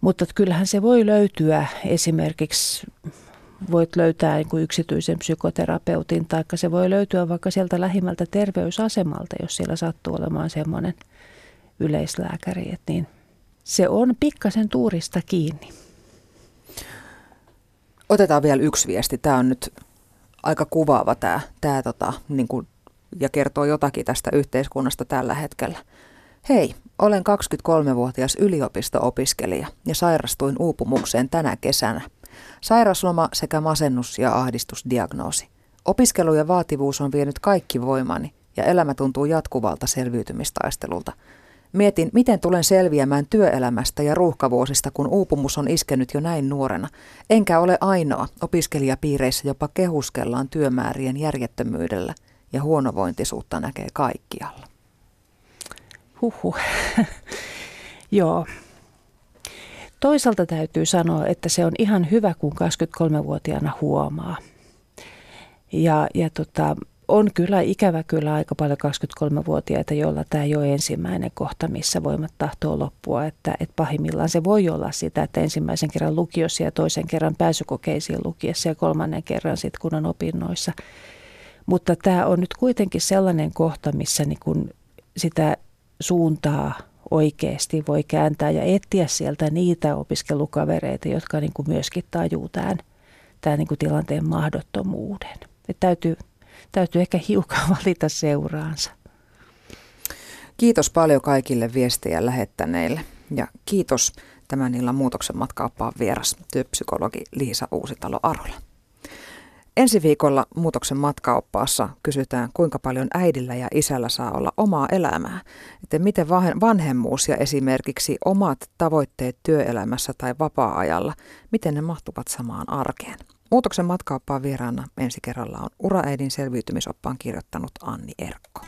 mutta kyllähän se voi löytyä esimerkiksi voit löytää niin kuin yksityisen psykoterapeutin, tai se voi löytyä vaikka sieltä lähimmältä terveysasemalta, jos siellä sattuu olemaan semmoinen yleislääkäri, että niin se on pikkasen tuurista kiinni. Otetaan vielä yksi viesti. Tämä on nyt aika kuvaava tämä, tämä tota, niin kuin, ja kertoo jotakin tästä yhteiskunnasta tällä hetkellä. Hei, olen 23-vuotias yliopisto-opiskelija ja sairastuin uupumukseen tänä kesänä. Sairasloma sekä masennus- ja ahdistusdiagnoosi. Opiskelu ja vaativuus on vienyt kaikki voimani ja elämä tuntuu jatkuvalta selviytymistaistelulta. Mietin, miten tulen selviämään työelämästä ja ruuhkavuosista, kun uupumus on iskenyt jo näin nuorena. Enkä ole ainoa. Opiskelijapiireissä jopa kehuskellaan työmäärien järjettömyydellä ja huonovointisuutta näkee kaikkialla. Huhhuh. Joo, Toisaalta täytyy sanoa, että se on ihan hyvä, kun 23-vuotiaana huomaa. Ja, ja tota, on kyllä ikävä kyllä aika paljon 23-vuotiaita, joilla tämä ei ole ensimmäinen kohta, missä voimat tahtoo loppua. Että, että pahimmillaan se voi olla sitä, että ensimmäisen kerran lukiossa ja toisen kerran pääsykokeisiin lukiessa ja kolmannen kerran sitten kun on opinnoissa. Mutta tämä on nyt kuitenkin sellainen kohta, missä niin kun sitä suuntaa oikeasti voi kääntää ja etsiä sieltä niitä opiskelukavereita, jotka niin kuin myöskin tajuu tämän, tämän niin kuin tilanteen mahdottomuuden. Et täytyy, täytyy ehkä hiukan valita seuraansa. Kiitos paljon kaikille viestejä lähettäneille ja kiitos tämän illan muutoksen matkaappaan vieras työpsykologi Liisa Uusitalo-Arola. Ensi viikolla muutoksen matkaoppaassa kysytään, kuinka paljon äidillä ja isällä saa olla omaa elämää. Että miten vanhemmuus ja esimerkiksi omat tavoitteet työelämässä tai vapaa-ajalla, miten ne mahtuvat samaan arkeen. Muutoksen matkaoppaan vieraana ensi kerralla on uraäidin selviytymisoppaan kirjoittanut Anni Erkko.